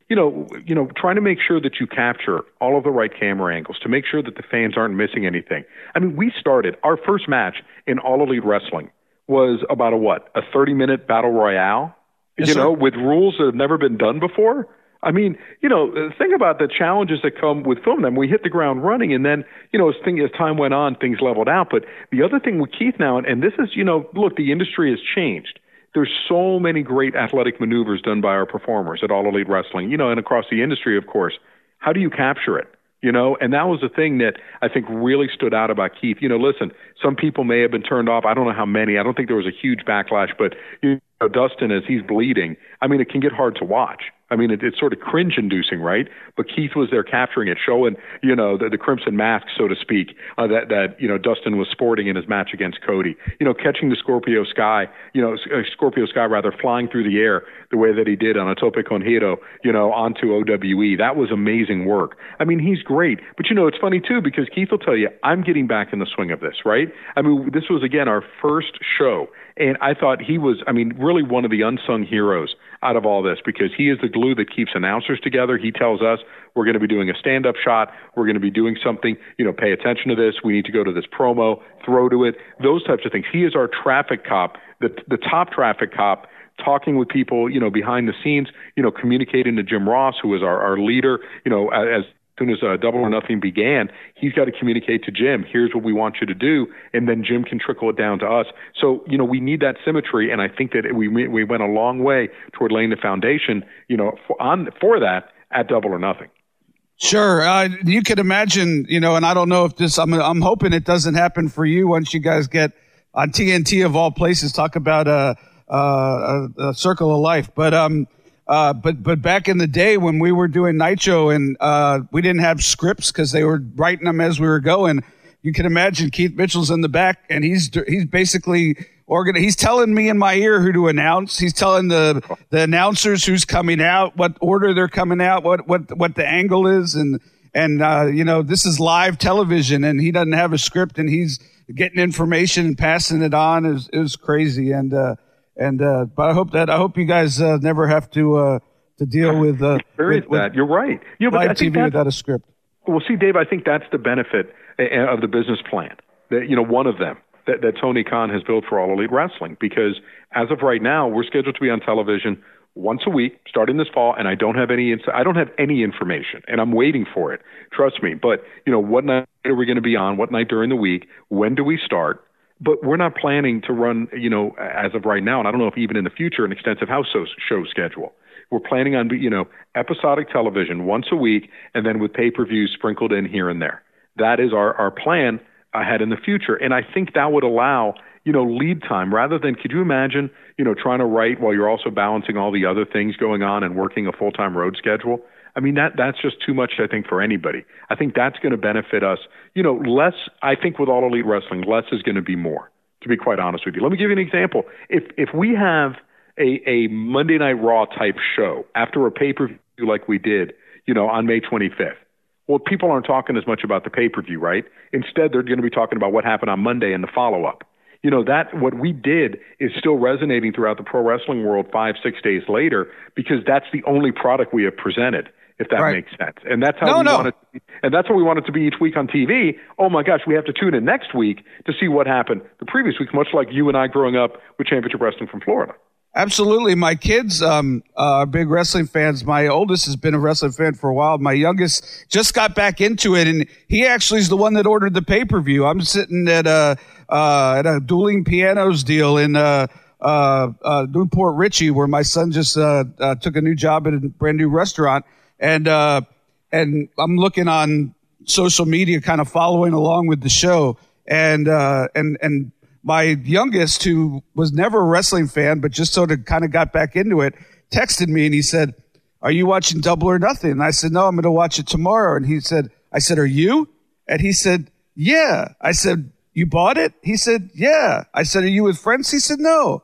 you know, you know, trying to make sure that you capture all of the right camera angles to make sure that the fans aren't missing anything. I mean, we started our first match in All Elite Wrestling was about a what? A 30 minute battle royale? Yes, you know, sir. with rules that have never been done before? I mean, you know, think about the challenges that come with film. Them we hit the ground running, and then you know, as, thing, as time went on, things leveled out. But the other thing with Keith now, and, and this is, you know, look, the industry has changed. There's so many great athletic maneuvers done by our performers at All Elite Wrestling, you know, and across the industry, of course. How do you capture it? You know, and that was the thing that I think really stood out about Keith. You know, listen, some people may have been turned off. I don't know how many. I don't think there was a huge backlash, but you know, Dustin, as he's bleeding, I mean, it can get hard to watch. I mean, it, it's sort of cringe inducing, right? But Keith was there capturing it, showing, you know, the, the crimson mask, so to speak, uh, that, that, you know, Dustin was sporting in his match against Cody. You know, catching the Scorpio Sky, you know, uh, Scorpio Sky rather, flying through the air the way that he did on a Tope con you know, onto OWE. That was amazing work. I mean, he's great. But, you know, it's funny, too, because Keith will tell you, I'm getting back in the swing of this, right? I mean, this was, again, our first show. And I thought he was, I mean, really one of the unsung heroes out of all this because he is the glue that keeps announcers together. He tells us we're going to be doing a stand up shot, we're going to be doing something, you know, pay attention to this, we need to go to this promo, throw to it, those types of things. He is our traffic cop, the, the top traffic cop talking with people, you know, behind the scenes, you know, communicating to Jim Ross, who is our, our leader, you know, as soon as uh, Double or Nothing began, he's got to communicate to Jim, here's what we want you to do, and then Jim can trickle it down to us. So, you know, we need that symmetry, and I think that we we went a long way toward laying the foundation, you know, for, on for that at Double or Nothing. Sure, uh, you can imagine, you know, and I don't know if this. I'm I'm hoping it doesn't happen for you once you guys get on TNT of all places. Talk about a, a, a circle of life, but um uh, but but back in the day when we were doing Nitro and uh, we didn't have scripts because they were writing them as we were going, you can imagine Keith Mitchell's in the back and he's he's basically organ. He's telling me in my ear who to announce. He's telling the the announcers who's coming out, what order they're coming out, what what what the angle is, and and uh, you know this is live television, and he doesn't have a script, and he's getting information and passing it on. is is crazy and. And uh, but I hope that I hope you guys uh, never have to uh, to deal with, uh, with, with that. You're right. You know, live TV without a script. Well, see, Dave, I think that's the benefit uh, uh, of the business plan. That you know, one of them that, that Tony Khan has built for All Elite Wrestling. Because as of right now, we're scheduled to be on television once a week starting this fall, and I don't have any ins- I don't have any information, and I'm waiting for it. Trust me. But you know, what night are we going to be on? What night during the week? When do we start? But we're not planning to run, you know, as of right now, and I don't know if even in the future, an extensive house show schedule. We're planning on, you know, episodic television once a week, and then with pay per views sprinkled in here and there. that is our, our plan ahead in the future. And I think that would allow, you know, lead time rather than, could you imagine, you know, trying to write while you're also balancing all the other things going on and working a full time road schedule? I mean, that that's just too much, I think, for anybody. I think that's going to benefit us. You know, less, I think with all elite wrestling, less is going to be more, to be quite honest with you. Let me give you an example. If, if we have a, a Monday Night Raw type show after a pay per view like we did, you know, on May 25th, well, people aren't talking as much about the pay per view, right? Instead, they're going to be talking about what happened on Monday and the follow up. You know, that what we did is still resonating throughout the pro wrestling world five, six days later because that's the only product we have presented if that right. makes sense. And that's how no, we no. want it to be, and that's what we want it to be each week on TV. Oh my gosh, we have to tune in next week to see what happened the previous week, much like you and I growing up with championship wrestling from Florida. Absolutely. My kids um, are big wrestling fans. My oldest has been a wrestling fan for a while. My youngest just got back into it, and he actually is the one that ordered the pay per view. I'm sitting at a uh, at a dueling pianos deal in uh, uh, uh, New Port Richey, where my son just uh, uh, took a new job at a brand new restaurant, and uh, and I'm looking on social media, kind of following along with the show, and uh, and and my youngest, who was never a wrestling fan, but just sort of kind of got back into it, texted me and he said, Are you watching Double or Nothing? And I said, No, I'm going to watch it tomorrow. And he said, I said, Are you? And he said, Yeah. I said, You bought it? He said, Yeah. I said, Are you with friends? He said, No.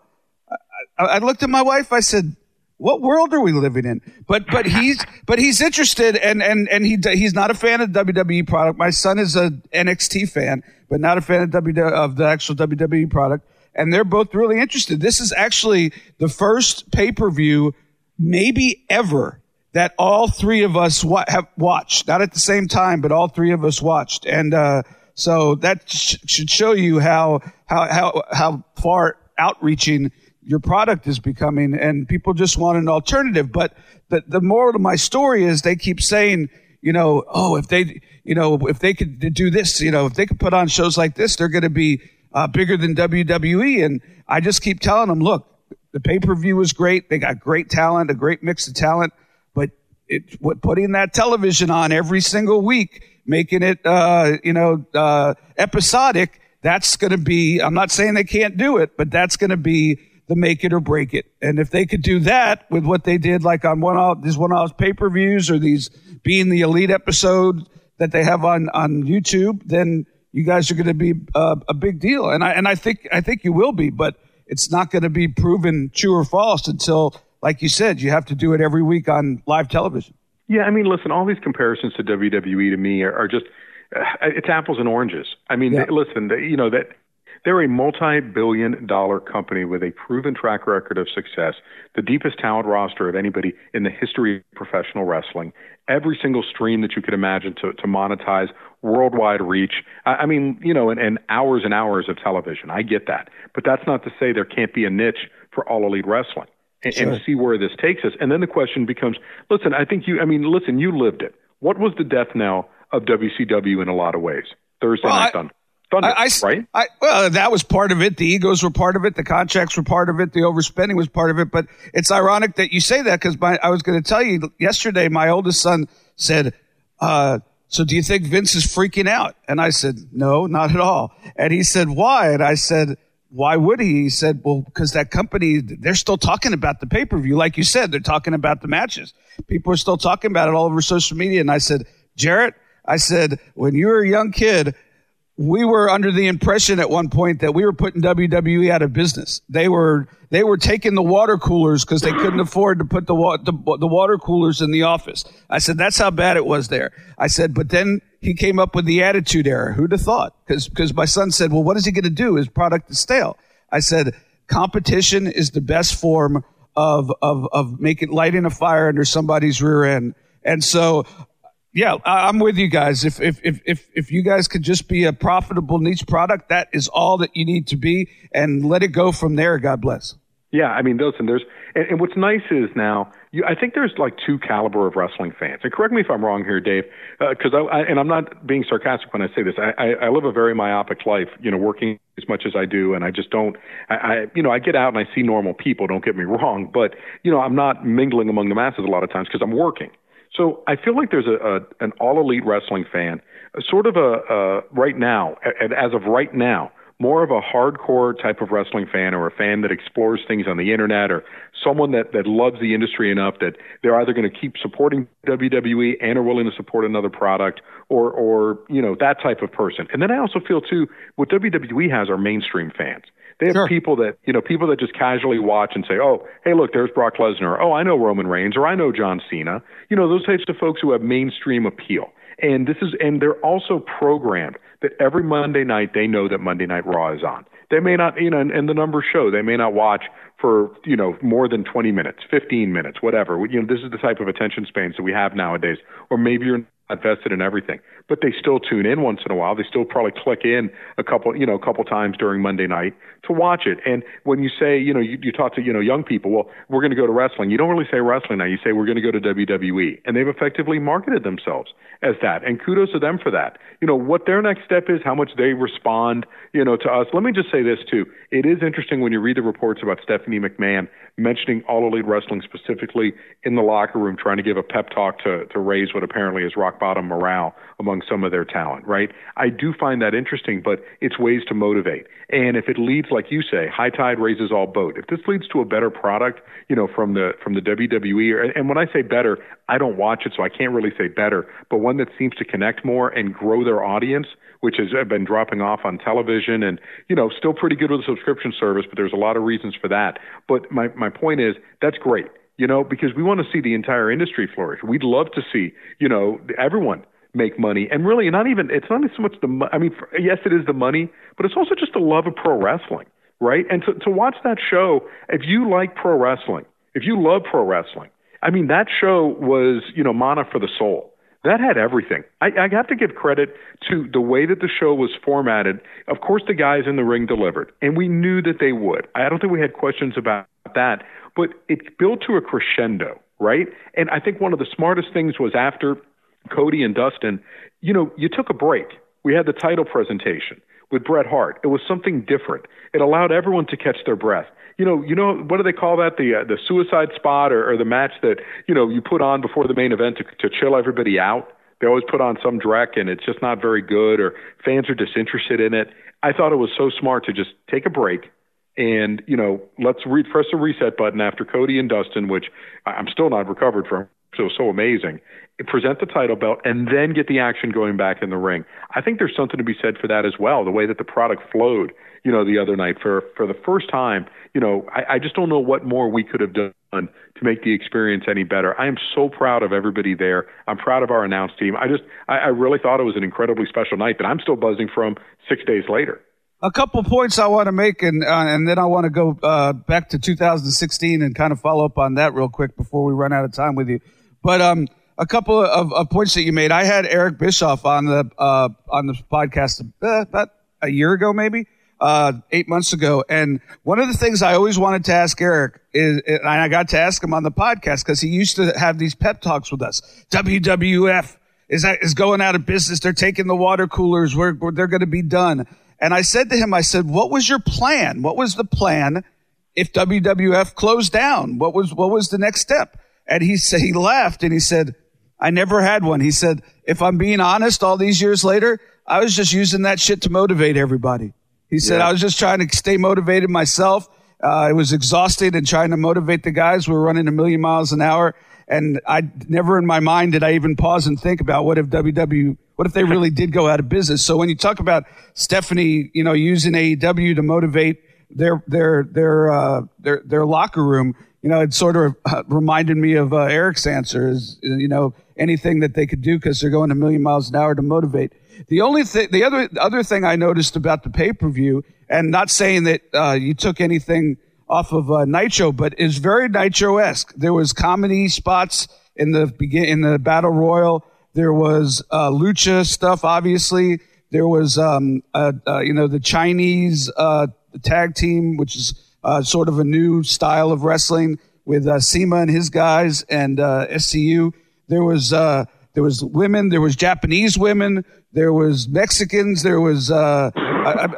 I, I looked at my wife. I said, what world are we living in? But but he's but he's interested and and and he he's not a fan of WWE product. My son is a NXT fan, but not a fan of W of the actual WWE product. And they're both really interested. This is actually the first pay per view, maybe ever, that all three of us wa- have watched. Not at the same time, but all three of us watched. And uh, so that sh- should show you how how how how far outreaching your product is becoming and people just want an alternative. But the, the moral of my story is they keep saying, you know, oh, if they, you know, if they could do this, you know, if they could put on shows like this, they're going to be uh, bigger than WWE. And I just keep telling them, look, the pay per view was great. They got great talent, a great mix of talent, but it, what putting that television on every single week, making it, uh, you know, uh, episodic, that's going to be, I'm not saying they can't do it, but that's going to be the make it or break it. And if they could do that with what they did, like on one off these one off pay per views or these being the elite episode that they have on on YouTube, then you guys are going to be uh, a big deal. And I and I think I think you will be, but it's not going to be proven true or false until, like you said, you have to do it every week on live television. Yeah, I mean, listen, all these comparisons to WWE to me are, are just uh, it's apples and oranges. I mean, yeah. listen, you know that they're a multi billion dollar company with a proven track record of success, the deepest talent roster of anybody in the history of professional wrestling, every single stream that you could imagine to, to monetize, worldwide reach. I, I mean, you know, and, and hours and hours of television. I get that. But that's not to say there can't be a niche for all elite wrestling. And, sure. and see where this takes us. And then the question becomes listen, I think you, I mean, listen, you lived it. What was the death knell of WCW in a lot of ways? Thursday well, Night Thunder. Thunder, I, I, right? I, well, that was part of it. The egos were part of it. The contracts were part of it. The overspending was part of it. But it's ironic that you say that because I was going to tell you yesterday, my oldest son said, uh, so do you think Vince is freaking out? And I said, no, not at all. And he said, why? And I said, why would he? He said, well, because that company, they're still talking about the pay per view. Like you said, they're talking about the matches. People are still talking about it all over social media. And I said, Jarrett, I said, when you were a young kid, we were under the impression at one point that we were putting WWE out of business. They were they were taking the water coolers because they couldn't afford to put the, wa- the the water coolers in the office. I said that's how bad it was there. I said, but then he came up with the attitude era. Who'd have thought? Because because my son said, well, what is he going to do? His product is stale. I said, competition is the best form of of of making lighting a fire under somebody's rear end. And so yeah, I'm with you guys. If, if, if, if, if you guys could just be a profitable niche product, that is all that you need to be and let it go from there. God bless. Yeah. I mean, listen, there's, and, and what's nice is now, you, I think there's like two caliber of wrestling fans. And correct me if I'm wrong here, Dave, because uh, I, I, and I'm not being sarcastic when I say this. I, I, I live a very myopic life, you know, working as much as I do, and I just don't. I, I, you know, I get out and I see normal people. Don't get me wrong, but you know, I'm not mingling among the masses a lot of times because I'm working. So I feel like there's a, a an all elite wrestling fan sort of a uh, right now, as of right now, more of a hardcore type of wrestling fan or a fan that explores things on the internet or someone that, that loves the industry enough that they're either going to keep supporting WWE and are willing to support another product or, or, you know, that type of person. And then I also feel too, what WWE has are mainstream fans. They have sure. people that, you know, people that just casually watch and say, oh, hey, look, there's Brock Lesnar. Oh, I know Roman Reigns or I know John Cena. You know, those types of folks who have mainstream appeal. And this is, and they're also programmed that every Monday night they know that Monday Night Raw is on. They may not, you know, and, and the numbers show they may not watch for, you know, more than 20 minutes, 15 minutes, whatever. You know, this is the type of attention spans that we have nowadays. Or maybe you're vested in everything, but they still tune in once in a while. They still probably click in a couple, you know, a couple times during Monday night to watch it. And when you say, you know, you, you talk to, you know, young people, well, we're going to go to wrestling. You don't really say wrestling now. You say we're going to go to WWE, and they've effectively marketed themselves as that. And kudos to them for that. You know, what their next step is, how much they respond, you know, to us. Let me just say this too. It is interesting when you read the reports about Stephanie McMahon mentioning All Elite Wrestling specifically in the locker room, trying to give a pep talk to to raise what apparently is rock bottom morale among some of their talent. Right? I do find that interesting, but it's ways to motivate. And if it leads, like you say, high tide raises all boat. If this leads to a better product, you know, from the from the WWE, or, and when I say better, I don't watch it, so I can't really say better, but one that seems to connect more and grow their audience, which has uh, been dropping off on television, and you know, still pretty good with a subscription service, but there's a lot of reasons for that. But my my point is, that's great you know, because we want to see the entire industry flourish. We'd love to see, you know, everyone make money. And really, not even it's not even so much the I mean, yes, it is the money, but it's also just the love of pro wrestling, right? And to to watch that show, if you like pro wrestling, if you love pro wrestling, I mean, that show was you know manna for the soul. That had everything. I, I have to give credit to the way that the show was formatted. Of course, the guys in the ring delivered, and we knew that they would. I don't think we had questions about that, but it built to a crescendo, right? And I think one of the smartest things was after Cody and Dustin, you know, you took a break. We had the title presentation with Bret Hart. It was something different. It allowed everyone to catch their breath. You know, you know what do they call that? The uh, the suicide spot or, or the match that you know you put on before the main event to, to chill everybody out. They always put on some dreck and it's just not very good or fans are disinterested in it. I thought it was so smart to just take a break and you know let's re- press the reset button after Cody and Dustin, which I'm still not recovered from. So so amazing, present the title belt, and then get the action going back in the ring. I think there's something to be said for that as well. The way that the product flowed, you know, the other night for for the first time, you know, I, I just don't know what more we could have done to make the experience any better. I am so proud of everybody there. I'm proud of our announce team. I just I, I really thought it was an incredibly special night that I'm still buzzing from six days later. A couple points I want to make, and uh, and then I want to go uh, back to 2016 and kind of follow up on that real quick before we run out of time with you. But um, a couple of, of, points that you made. I had Eric Bischoff on the uh, on the podcast uh, about a year ago, maybe uh, eight months ago, and one of the things I always wanted to ask Eric is, and I got to ask him on the podcast because he used to have these pep talks with us. WWF is that is going out of business. They're taking the water coolers. We're, we're they're going to be done. And I said to him, I said, "What was your plan? What was the plan if WWF closed down? What was what was the next step?" And he said he laughed and he said, I never had one. He said, if I'm being honest, all these years later, I was just using that shit to motivate everybody. He said, yeah. I was just trying to stay motivated myself. Uh, I was exhausted and trying to motivate the guys. We were running a million miles an hour. And I never in my mind did I even pause and think about what if WW, what if they really did go out of business? So when you talk about Stephanie, you know, using AEW to motivate their, their, their, uh, their, their locker room, you know, it sort of uh, reminded me of uh, Eric's answer is, you know, anything that they could do because they're going a million miles an hour to motivate. The only thing, the other, other thing I noticed about the pay per view, and not saying that uh, you took anything off of uh, Nitro, but it's very Nitro esque. There was comedy spots in the begin in the battle royal. There was uh, lucha stuff, obviously. There was, um, uh, you know, the Chinese tag team, which is uh, sort of a new style of wrestling with uh, CIMA and his guys and uh, SCU. There was uh, there was women, there was Japanese women, there was Mexicans, there was uh,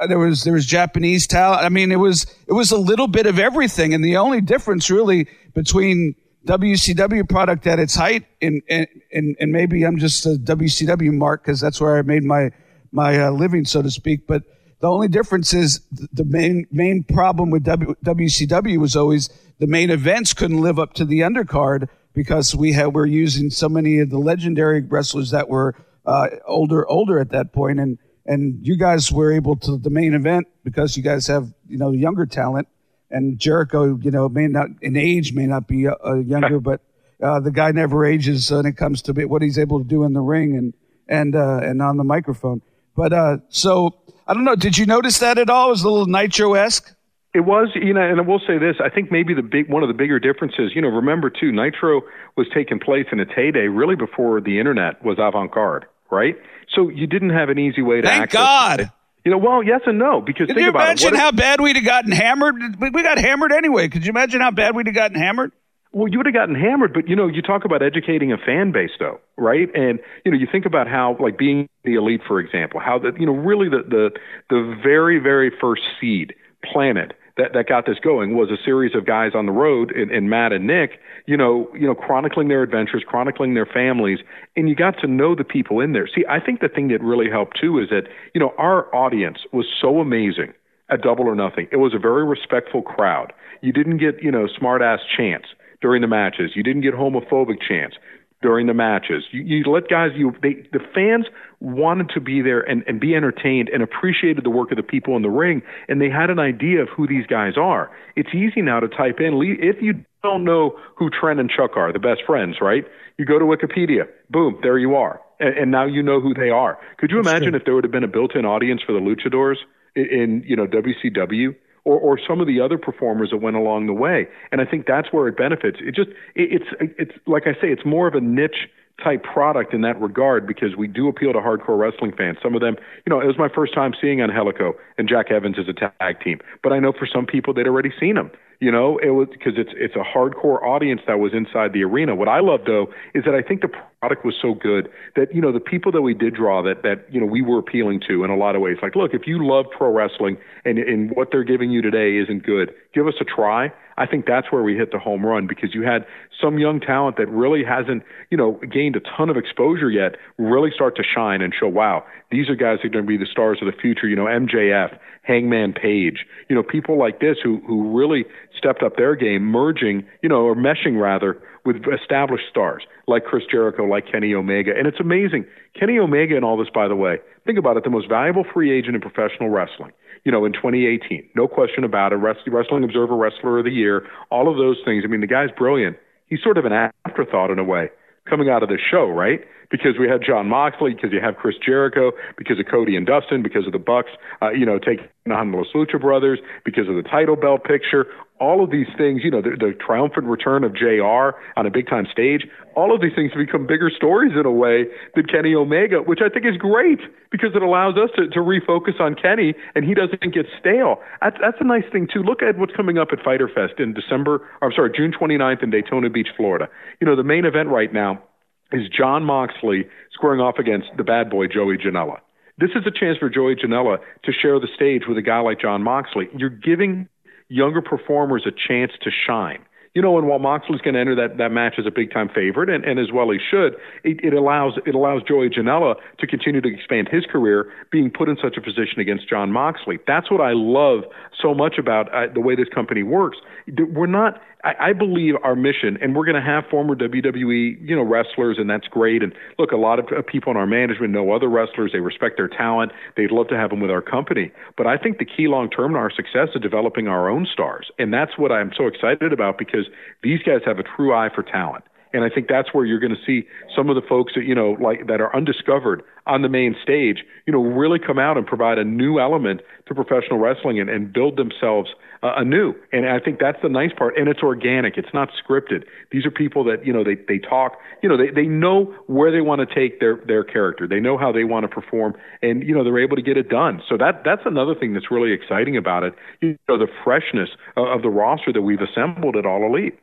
there was there was Japanese talent. I mean, it was it was a little bit of everything, and the only difference really between WCW product at its height, and and and, and maybe I'm just a WCW mark because that's where I made my my uh, living, so to speak. But the only difference is the main main problem with w, WCW was always the main events couldn't live up to the undercard because we had we're using so many of the legendary wrestlers that were uh, older older at that point, and and you guys were able to the main event because you guys have you know younger talent and Jericho, you know, may not in age may not be uh, younger, but uh, the guy never ages when it comes to what he's able to do in the ring and and uh, and on the microphone. But uh, so I don't know. Did you notice that at all? It was a little Nitro esque. It was, you know, and I will say this. I think maybe the big one of the bigger differences, you know, remember too, Nitro was taking place in its heyday really before the internet was avant garde, right? So you didn't have an easy way to Thank access. God. It. You know, well, yes and no, because Can think you about imagine it. how bad we'd have gotten hammered? We got hammered anyway. Could you imagine how bad we'd have gotten hammered? Well, you would have gotten hammered, but you know, you talk about educating a fan base, though, right? And you know, you think about how, like, being the elite, for example, how the you know, really the the the very very first seed planet that that got this going was a series of guys on the road, and, and Matt and Nick, you know, you know, chronicling their adventures, chronicling their families, and you got to know the people in there. See, I think the thing that really helped too is that you know our audience was so amazing at Double or Nothing. It was a very respectful crowd. You didn't get you know smart ass chants during the matches. You didn't get homophobic chants during the matches. You, you let guys, you they, the fans wanted to be there and, and be entertained and appreciated the work of the people in the ring, and they had an idea of who these guys are. It's easy now to type in if you don't know who Trent and Chuck are, the best friends, right? You go to Wikipedia, boom, there you are, and, and now you know who they are. Could you imagine if there would have been a built-in audience for the Luchadors in, in you know WCW? or, or some of the other performers that went along the way. And I think that's where it benefits. It just it, it's it's like I say, it's more of a niche type product in that regard because we do appeal to hardcore wrestling fans. Some of them, you know, it was my first time seeing Angelico and Jack Evans as a tag team, but I know for some people they'd already seen them. You know, it was because it's it's a hardcore audience that was inside the arena. What I love though is that I think the product was so good that you know the people that we did draw that that you know we were appealing to in a lot of ways. Like, look, if you love pro wrestling and and what they're giving you today isn't good, give us a try. I think that's where we hit the home run because you had some young talent that really hasn't, you know, gained a ton of exposure yet, really start to shine and show, wow, these are guys that are going to be the stars of the future. You know, MJF, Hangman Page, you know, people like this who who really stepped up their game, merging, you know, or meshing rather with established stars like Chris Jericho, like Kenny Omega. And it's amazing. Kenny Omega and all this, by the way, think about it, the most valuable free agent in professional wrestling you know, in 2018. No question about it. Wrestling Observer Wrestler of the Year, all of those things. I mean, the guy's brilliant. He's sort of an afterthought in a way coming out of the show, right? Because we had Jon Moxley, because you have Chris Jericho, because of Cody and Dustin, because of the Bucks, uh, you know, taking on the Los Lucha Brothers, because of the title belt picture, all of these things, you know, the, the triumphant return of JR on a big time stage, all of these things have become bigger stories in a way than Kenny Omega, which I think is great because it allows us to, to refocus on Kenny and he doesn't get stale. That's, that's a nice thing too. Look at what's coming up at Fyter Fest in December, I'm sorry, June 29th in Daytona Beach, Florida. You know, the main event right now is Jon Moxley squaring off against the bad boy Joey Janela. This is a chance for Joey Janela to share the stage with a guy like Jon Moxley. You're giving younger performers a chance to shine. You know, and while Moxley's going to enter that, that match as a big time favorite, and, and as well he should, it, it allows it allows Joey Janela to continue to expand his career, being put in such a position against Jon Moxley. That's what I love so much about uh, the way this company works. We're not I, I believe our mission, and we're going to have former WWE, you know, wrestlers, and that's great. And look, a lot of uh, people in our management know other wrestlers. They respect their talent. They'd love to have them with our company. But I think the key long term to our success is developing our own stars, and that's what I'm so excited about because these guys have a true eye for talent. And I think that's where you're going to see some of the folks that you know like that are undiscovered on the main stage, you know, really come out and provide a new element to professional wrestling and, and build themselves uh, anew. And I think that's the nice part. And it's organic. It's not scripted. These are people that you know they they talk. You know, they they know where they want to take their their character. They know how they want to perform, and you know they're able to get it done. So that that's another thing that's really exciting about it. You know, the freshness of, of the roster that we've assembled at All Elite.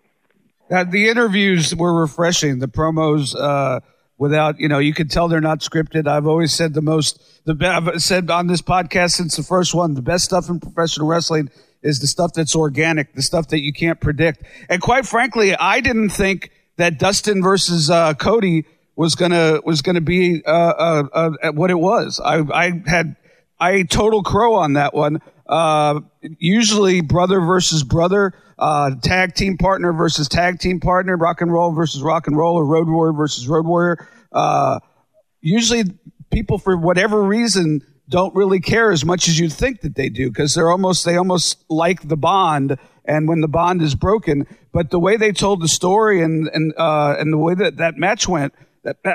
Uh, the interviews were refreshing. The promos, uh, without you know, you could tell they're not scripted. I've always said the most. The I've said on this podcast since the first one, the best stuff in professional wrestling is the stuff that's organic, the stuff that you can't predict. And quite frankly, I didn't think that Dustin versus uh, Cody was gonna was gonna be uh, uh, uh what it was. I I had I total crow on that one. Uh, usually brother versus brother, uh, tag team partner versus tag team partner, rock and roll versus rock and roll, or road warrior versus road warrior. Uh, usually people, for whatever reason, don't really care as much as you think that they do because they're almost they almost like the bond and when the bond is broken but the way they told the story and and uh, and the way that that match went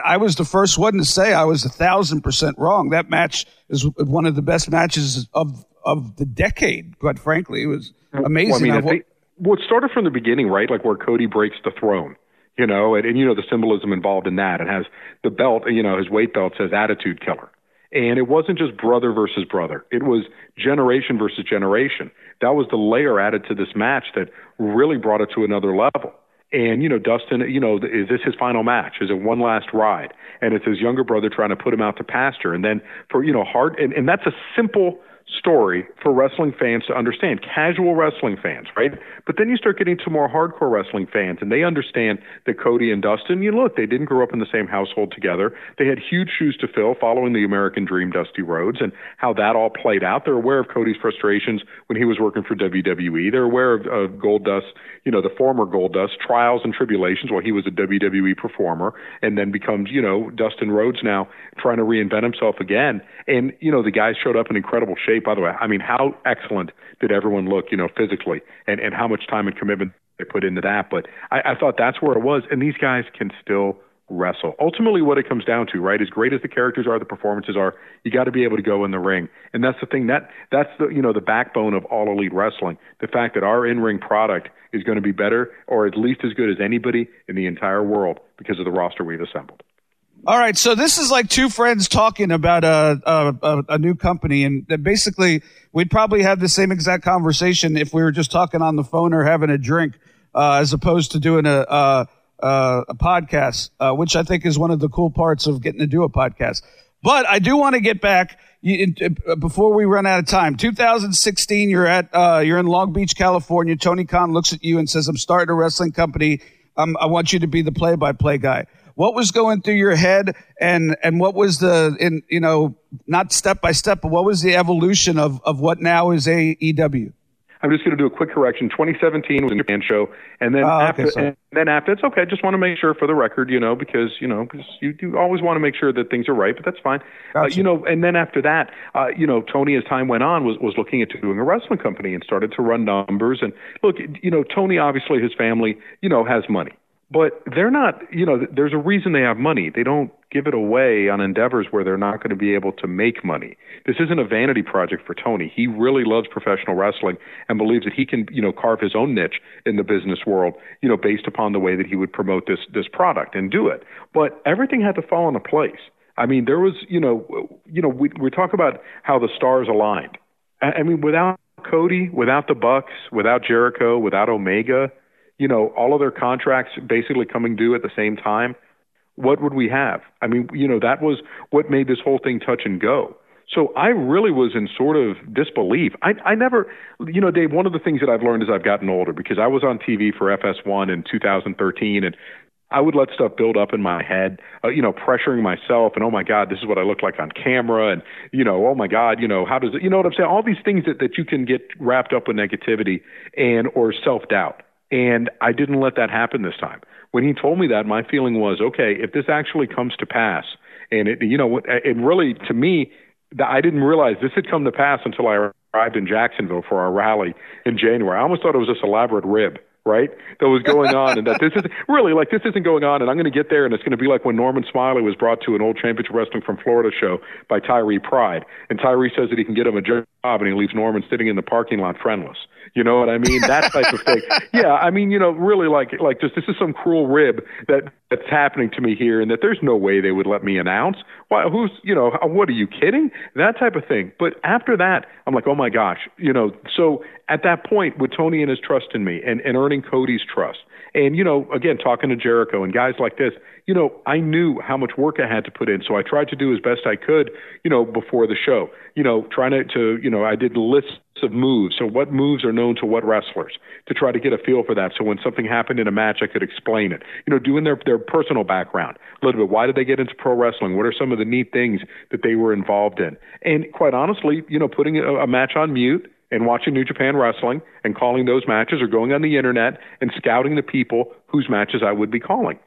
I was the first one to say I was a thousand percent wrong that match is one of the best matches of of the decade. Quite frankly, it was amazing. Well, I mean, well, it started from the beginning, right? Like where Cody breaks the throne, you know, and, and you know the symbolism involved in that. It has the belt, you know, his weight belt says "Attitude Killer," and it wasn't just brother versus brother; it was generation versus generation. That was the layer added to this match that really brought it to another level. And you know, Dustin, you know, is this his final match? Is it one last ride? And it's his younger brother trying to put him out to pasture. And then for you know, hard, and, and that's a simple story for wrestling fans to understand, casual wrestling fans, right? But then you start getting to more hardcore wrestling fans, and they understand that Cody and Dustin, you look, they didn't grow up in the same household together. They had huge shoes to fill following the American Dream, Dusty Rhodes, and how that all played out. They're aware of Cody's frustrations when he was working for WWE. They're aware of, of Goldust, you know, the former Goldust, trials and tribulations while he was a WWE performer, and then becomes, you know, Dustin Rhodes now trying to reinvent himself again. And, you know, the guy showed up in incredible shape by the way. I mean, how excellent did everyone look, you know, physically, and and how much time and commitment they put into that. But I, I thought that's where it was, and these guys can still wrestle. Ultimately, what it comes down to, right? As great as the characters are, the performances are, you got to be able to go in the ring, and that's the thing that that's the you know the backbone of all elite wrestling. The fact that our in-ring product is going to be better, or at least as good as anybody in the entire world, because of the roster we've assembled. All right, so this is like two friends talking about a a, a new company, and basically we'd probably have the same exact conversation if we were just talking on the phone or having a drink, uh, as opposed to doing a a, a podcast, uh, which I think is one of the cool parts of getting to do a podcast. But I do want to get back you, uh, before we run out of time. 2016, you're at uh, you're in Long Beach, California. Tony Khan looks at you and says, "I'm starting a wrestling company. Um, I want you to be the play-by-play guy." what was going through your head and and what was the in you know not step by step but what was the evolution of of what now is AEW I'm just going to do a quick correction. 2017 was a fan show, and then oh, after, okay, and then after, it's okay. I Just want to make sure for the record, you know, because you know, because you do always want to make sure that things are right, but that's fine. Uh, gotcha. Uh, you know, and then after that, uh, you know, Tony, as time went on, was was looking into doing a wrestling company and started to run numbers. And look, you know, Tony, obviously, his family, you know, has money but they're not you know there's a reason they have money. They don't give it away on endeavors where they're not going to be able to make money. This isn't a vanity project for tony. He really loves professional wrestling and believes that he can you know carve his own niche in the business world you know based upon the way that he would promote this this product and do it. But everything had to fall into place. I mean there was you know you know we we talk about how the stars aligned. I, I mean without cody without the bucks without jericho without omega you know, all of their contracts basically coming due at the same time, what would we have? I mean, you know, that was what made this whole thing touch and go. So I really was in sort of disbelief. I, I never, you know, Dave, one of the things that I've learned as I've gotten older, because I was on TV for FS1 in 2013 and I would let stuff build up in my head, uh, you know, pressuring myself and, oh my God, this is what I look like on camera. And, you know, oh my God, you know, how does it, you know what I'm saying? All these things that, that you can get wrapped up with negativity and, or self doubt. And I didn't let that happen this time. When he told me that, my feeling was, okay, if this actually comes to pass, and it, you know, uh, it really, to me, I didn't realize this had come to pass until I arrived in Jacksonville for our rally in January. I almost thought it was this elaborate rib right? That was going on, and that this is really like this isn't going on, and I'm going to get there, and it's going to be like when Norman Smiley was brought to an old championship wrestling from Florida show by Tyree Pride, and Tyree says that he can get him a job, and he leaves Norman sitting in the parking lot friendless. You know what I mean? That type of thing. Yeah, I mean, you know, really like like just this is some cruel rib that that's happening to me here, and that there's no way they would let me announce. Why? Who's you know? What are you kidding? That type of thing. But after that, I'm like, oh my gosh, you know. So at that point, with Tony and his trust in me, and and earning Cody's trust, and you know, again, talking to Jericho and guys like this, you know, I knew how much work I had to put in, so I tried to do as best I could, you know, before the show. You know, trying to, to you know, I did lists of moves. So what moves are known to what wrestlers to try to get a feel for that. So when something happened in a match, I could explain it. You know, doing their their personal background a little bit. Why did they get into pro wrestling? What are some of the neat things that they were involved in? And quite honestly, you know, putting a, a match on mute and watching New Japan Wrestling and calling those matches or going on the internet and scouting the people whose matches I would be calling.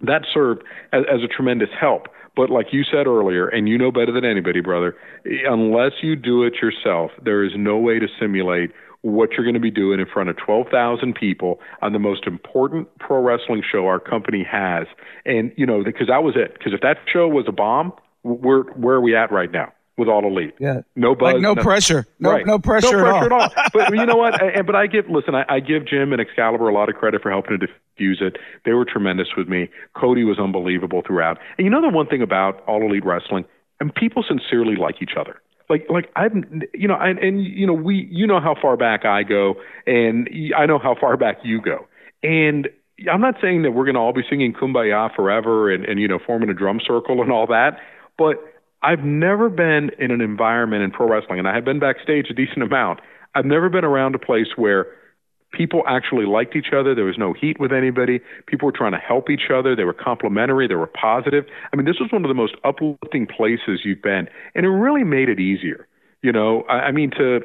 That served as, as a tremendous help. But like you said earlier, and you know better than anybody, brother, unless you do it yourself, there is no way to simulate what you're going to be doing in front of 12,000 people on the most important pro wrestling show our company has. And, you know, because that was it. Because if that show was a bomb, we're, where are we at right now? With all elite. Yeah, no buzz, like no, no, pressure, no right. no pressure, no pressure at all. At all. but you know what? I, but I give listen. I, I give Jim and Excalibur a lot of credit for helping to diffuse it. They were tremendous with me. Cody was unbelievable throughout. And you know the one thing about all elite wrestling, and people sincerely like each other. Like like I'm you know and, and you know we you know how far back I go, and I know how far back you go, and I'm not saying that we're going to all be singing "Kumbaya" forever and, and you know forming a drum circle and all that, but I've never been in an environment in pro wrestling, and I have been backstage a decent amount. I've never been around a place where people actually liked each other. There was no heat with anybody. People were trying to help each other. They were complimentary. They were positive. I mean, this was one of the most uplifting places you've been, and it really made it easier. You know, I, I mean, to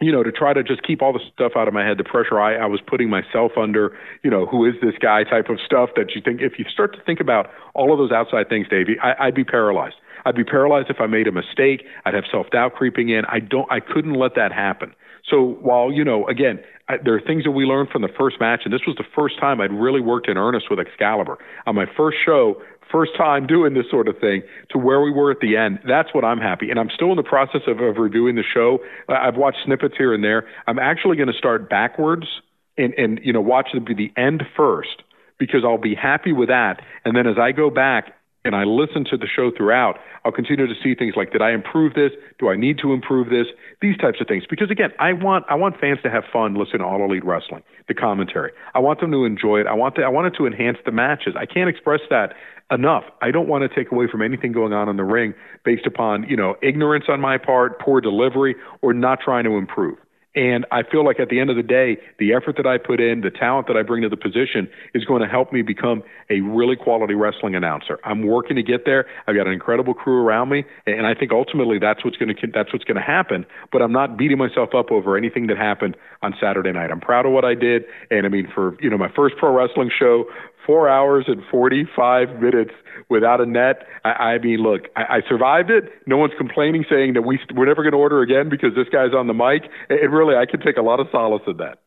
you know, to try to just keep all the stuff out of my head, the pressure I, I was putting myself under, you know, who is this guy type of stuff that you think, if you start to think about all of those outside things, Davey, I, I'd be paralyzed. I'd be paralyzed if I made a mistake. I'd have self doubt creeping in. I don't. I couldn't let that happen. So while you know, again, I, there are things that we learned from the first match, and this was the first time I'd really worked in earnest with Excalibur on my first show. First time doing this sort of thing to where we were at the end. That's what I'm happy. And I'm still in the process of, of reviewing the show. I've watched snippets here and there. I'm actually going to start backwards and, and you know watch the, the end first because I'll be happy with that. And then as I go back and I listen to the show throughout, I'll continue to see things like, did I improve this? Do I need to improve this? These types of things. Because again, I want I want fans to have fun listening to All Elite Wrestling, the commentary. I want them to enjoy it. I want I want it to enhance the matches. I can't express that enough. I don't want to take away from anything going on in the ring based upon you know ignorance on my part, poor delivery, or not trying to improve. And I feel like at the end of the day, the effort that I put in, the talent that I bring to the position is going to help me become a really quality wrestling announcer. I'm working to get there. I've got an incredible crew around me, and I think ultimately that's what's going to that's what's going to happen. But I'm not beating myself up over anything that happened on Saturday night. I'm proud of what I did, and I mean for you know my first pro wrestling show, four hours and 45 minutes without a net. I, I mean, look, I, I survived it. No one's complaining, saying that we we're never going to order again because this guy's on the mic. And really, I can take a lot of solace in that.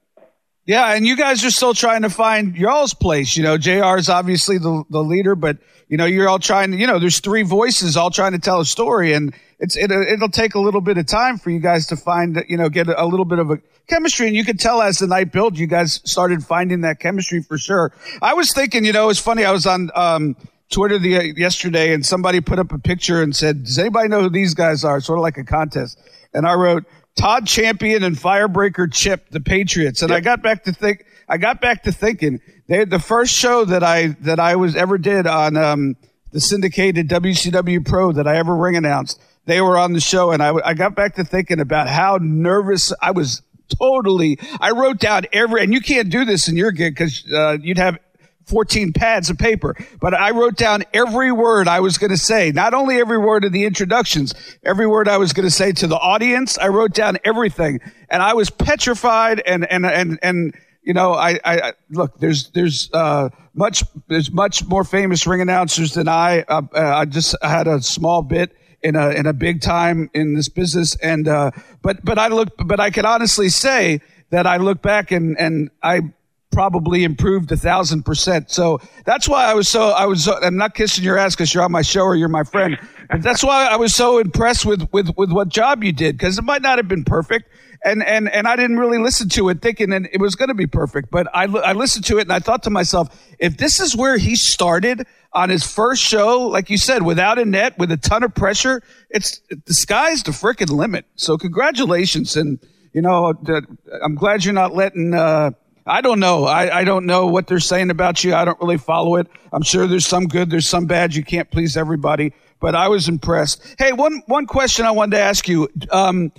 Yeah, and you guys are still trying to find y'all's place. You know, JR is obviously the the leader, but you know, you're all trying to. You know, there's three voices all trying to tell a story, and it's it, it'll take a little bit of time for you guys to find. You know, get a, a little bit of a chemistry, and you could tell as the night built, you guys started finding that chemistry for sure. I was thinking, you know, it's funny. I was on um, Twitter the, uh, yesterday, and somebody put up a picture and said, "Does anybody know who these guys are?" Sort of like a contest, and I wrote Todd Champion and Firebreaker Chip, the Patriots, and yep. I got back to think. I got back to thinking they the first show that I that I was ever did on um, the syndicated WCW Pro that I ever ring announced. They were on the show, and I, I got back to thinking about how nervous I was. Totally, I wrote down every, and you can't do this in your gig because uh, you'd have 14 pads of paper, but I wrote down every word I was going to say, not only every word of the introductions, every word I was going to say to the audience. I wrote down everything and I was petrified and, and, and, and, you know, I, I, look, there's, there's, uh, much, there's much more famous ring announcers than I, uh, uh, I just had a small bit in a, in a big time in this business. And, uh, but, but I look, but I can honestly say that I look back and, and I, probably improved a thousand percent. So that's why I was so, I was, I'm not kissing your ass because you're on my show or you're my friend, but that's why I was so impressed with, with, with what job you did because it might not have been perfect. And, and, and I didn't really listen to it thinking that it was going to be perfect, but I, I listened to it and I thought to myself, if this is where he started on his first show, like you said, without a net, with a ton of pressure, it's the sky's the freaking limit. So congratulations. And, you know, I'm glad you're not letting, uh, I don't know. I, I don't know what they're saying about you. I don't really follow it. I'm sure there's some good, there's some bad. You can't please everybody, but I was impressed. Hey, one one question I wanted to ask you. Um,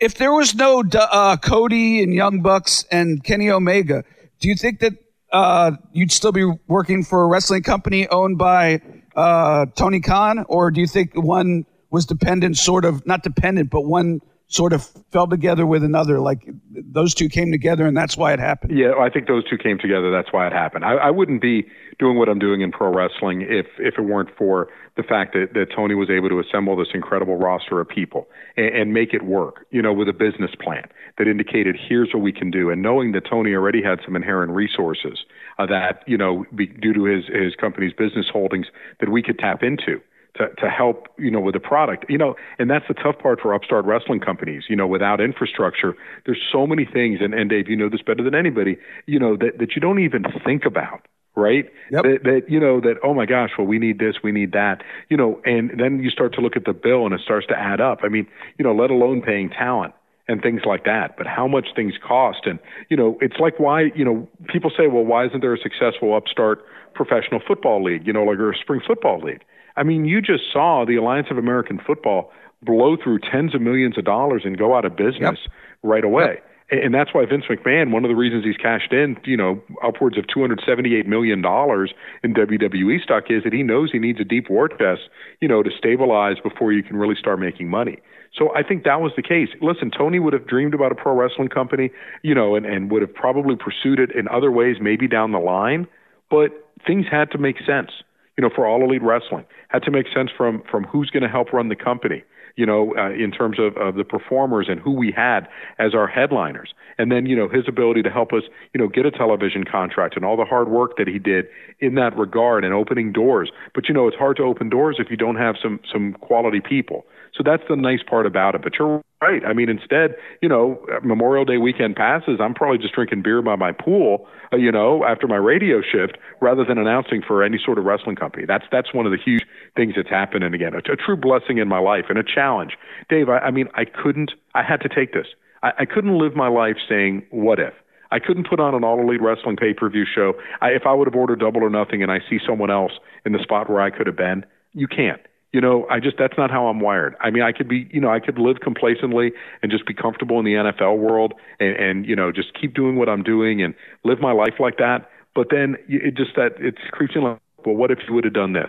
if there was no uh, Cody and Young Bucks and Kenny Omega, do you think that uh, you'd still be working for a wrestling company owned by uh, Tony Khan, or do you think one was dependent, sort of not dependent, but one sort of fell together with another. Like those two came together, and that's why it happened. Yeah, I think those two came together. That's why it happened. I, I wouldn't be doing what I'm doing in pro wrestling if if it weren't for the fact that, that Tony was able to assemble this incredible roster of people and, and make it work. You know, with a business plan that indicated here's what we can do, and knowing that Tony already had some inherent resources uh, that you know be, due to his his company's business holdings that we could tap into to, to help, you know, with the product. You know, and that's the tough part for upstart wrestling companies. You know, without infrastructure, there's so many things, and, and Dave, you know this better than anybody, you know, that, that you don't even think about right? Yep. That, that you know that oh my gosh, well we need this, we need that, you know, and then you start to look at the bill and it starts to add up. I mean, you know, let alone paying talent and things like that, but how much things cost, and you know, it's like why you know people say, well, why isn't there a successful upstart professional football league, you know, like or a spring football league? I mean, you just saw the Alliance of American Football blow through tens of millions of dollars and go out of business yep. right away. Yep. And that's why Vince McMahon, one of the reasons he's cashed in, you know, upwards of $278 million in WWE stock is that he knows he needs a deep war chest, you know, to stabilize before you can really start making money. So I think that was the case. Listen, Tony would have dreamed about a pro wrestling company, you know, and, and would have probably pursued it in other ways, maybe down the line, but things had to make sense you know, for all elite wrestling. Had to make sense from from who's going to help run the company, you know, uh, in terms of, of the performers and who we had as our headliners. And then, you know, his ability to help us, you know, get a television contract and all the hard work that he did in that regard and opening doors. But you know, it's hard to open doors if you don't have some some quality people. So that's the nice part about it. But you're right. I mean, instead, you know, Memorial Day weekend passes. I'm probably just drinking beer by my pool, uh, you know, after my radio shift, rather than announcing for any sort of wrestling company. That's that's one of the huge things that's happened. And again, a, a true blessing in my life and a challenge. Dave, I, I mean, I couldn't. I had to take this. I, I couldn't live my life saying, "What if." I couldn't put on an all elite wrestling pay per view show. I, if I would have ordered double or nothing and I see someone else in the spot where I could have been, you can't you know, I just that's not how I'm wired. I mean, I could be, you know, I could live complacently and just be comfortable in the NFL world and, and you know, just keep doing what I'm doing and live my life like that. But then it just that it's creeps in like, well, what if you would have done this?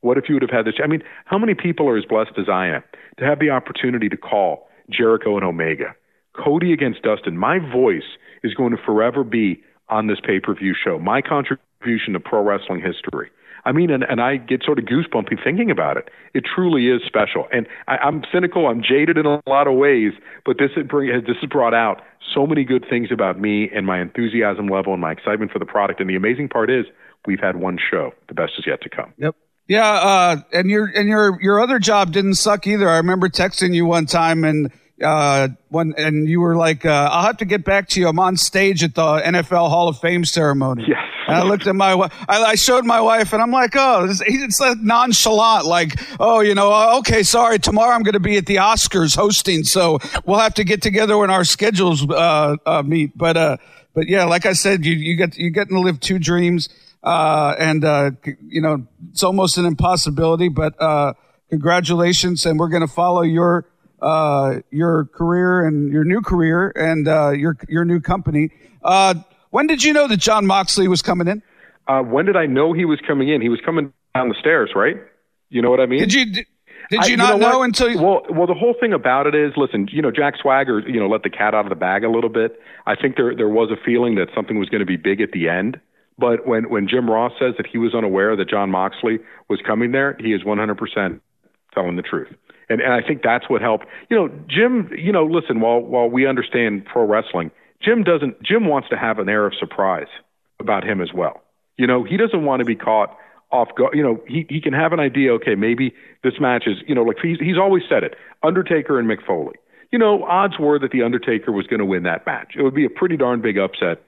What if you would have had this? I mean, how many people are as blessed as I am to have the opportunity to call Jericho and Omega, Cody against Dustin? My voice is going to forever be on this pay per view show. My contribution to pro wrestling history. I mean, and, and I get sort of goosebumpy thinking about it. It truly is special. And I, I'm cynical, I'm jaded in a lot of ways, but this, has bring, this has brought out so many good things about me and my enthusiasm level and my excitement for the product. And the amazing part is we've had one show. The best is yet to come. Yep. Yeah, uh, and your and your your other job didn't suck either. I remember texting you one time and uh, when and you were like, uh, "I'll have to get back to you. I'm on stage at the NFL Hall of Fame ceremony." Yes. And I looked at my wife. I, showed my wife, and I'm like, "Oh, it's, it's like nonchalant, like, oh, you know, uh, okay, sorry. Tomorrow I'm going to be at the Oscars hosting, so we'll have to get together when our schedules uh, uh, meet." But uh, but yeah, like I said, you you get you getting to live two dreams, uh, and uh, you know, it's almost an impossibility, but uh, congratulations, and we're going to follow your uh, your career and your new career and uh, your your new company. When did you know that Jon Moxley was coming in? Uh, when did I know he was coming in? He was coming down the stairs, right? You know what I mean? Did you? Did, did you I, not you know, know until you? Well, well, the whole thing about it is, listen, you know, Jack Swagger, you know, let the cat out of the bag a little bit. I think there there was a feeling that something was going to be big at the end. But when when Jim Ross says that he was unaware that Jon Moxley was coming there, he is 100% telling the truth. And, and I think that's what helped. You know, Jim, you know, listen, while, while we understand pro wrestling, Jim doesn't, Jim wants to have an air of surprise about him as well. You know, he doesn't want to be caught off guard. You know, he, he can have an idea, okay, maybe this match is, you know, like he's, he's always said it Undertaker and Mick Foley. You know, odds were that The Undertaker was going to win that match. It would be a pretty darn big upset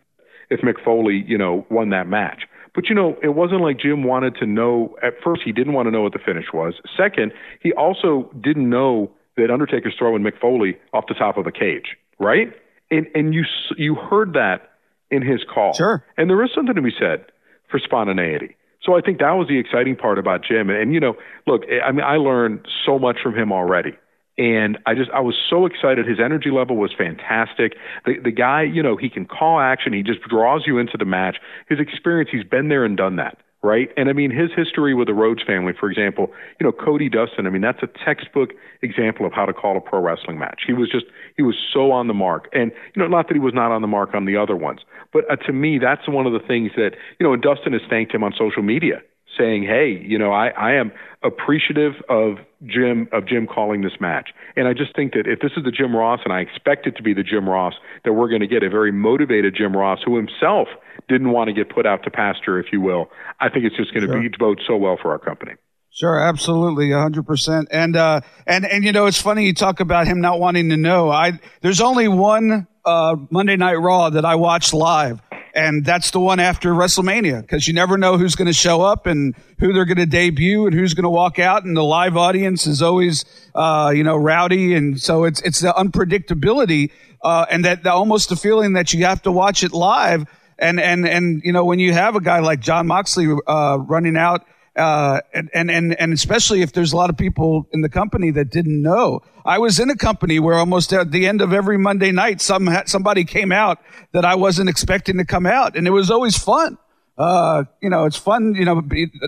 if Mick Foley, you know, won that match. But you know, it wasn't like Jim wanted to know. At first, he didn't want to know what the finish was. Second, he also didn't know that Undertaker's throwing Mick Foley off the top of a cage, right? And and you you heard that in his call. Sure. And there is something to be said for spontaneity. So I think that was the exciting part about Jim. And, and you know, look, eh, I mean, I learned so much from him already. And I just I was so excited. His energy level was fantastic. The the guy, you know, he can call action. He just draws you into the match. His experience, he's been there and done that right? And I mean, his history with the Rhodes family, for example, you know, Cody Dustin, I mean, that's a textbook example of how to call a pro wrestling match. He was just, he was so on the mark. And, you know, not that he was not on the mark on the other ones, but uh, to me, that's one of the things that, you know, and Dustin has thanked him on social media saying, "Hey, you know, I, I am appreciative of Jim of Jim calling this match." And I just think that if this is the Jim Ross, and I expect it to be the Jim Ross, that we're going to get a very motivated Jim Ross who himself didn't want to get put out to pasture, if you will. I think it's just going to be bode so well for our company. Sure, absolutely, hundred percent. And uh, and and you know, it's funny you talk about him not wanting to know. I there's only one uh, Monday Night Raw that I watched live, and that's the one after WrestleMania because you never know who's going to show up and who they're going to debut and who's going to walk out, and the live audience is always, uh, you know, rowdy, and so it's it's the unpredictability uh, and that the, almost the feeling that you have to watch it live, and and and you know when you have a guy like Jon Moxley uh, running out uh, and, and, and especially if there's a lot of people in the company that didn't know. I was in a company where almost at the end of every Monday night, some, somebody came out that I wasn't expecting to come out. And it was always fun. Uh, you know, it's fun. You know,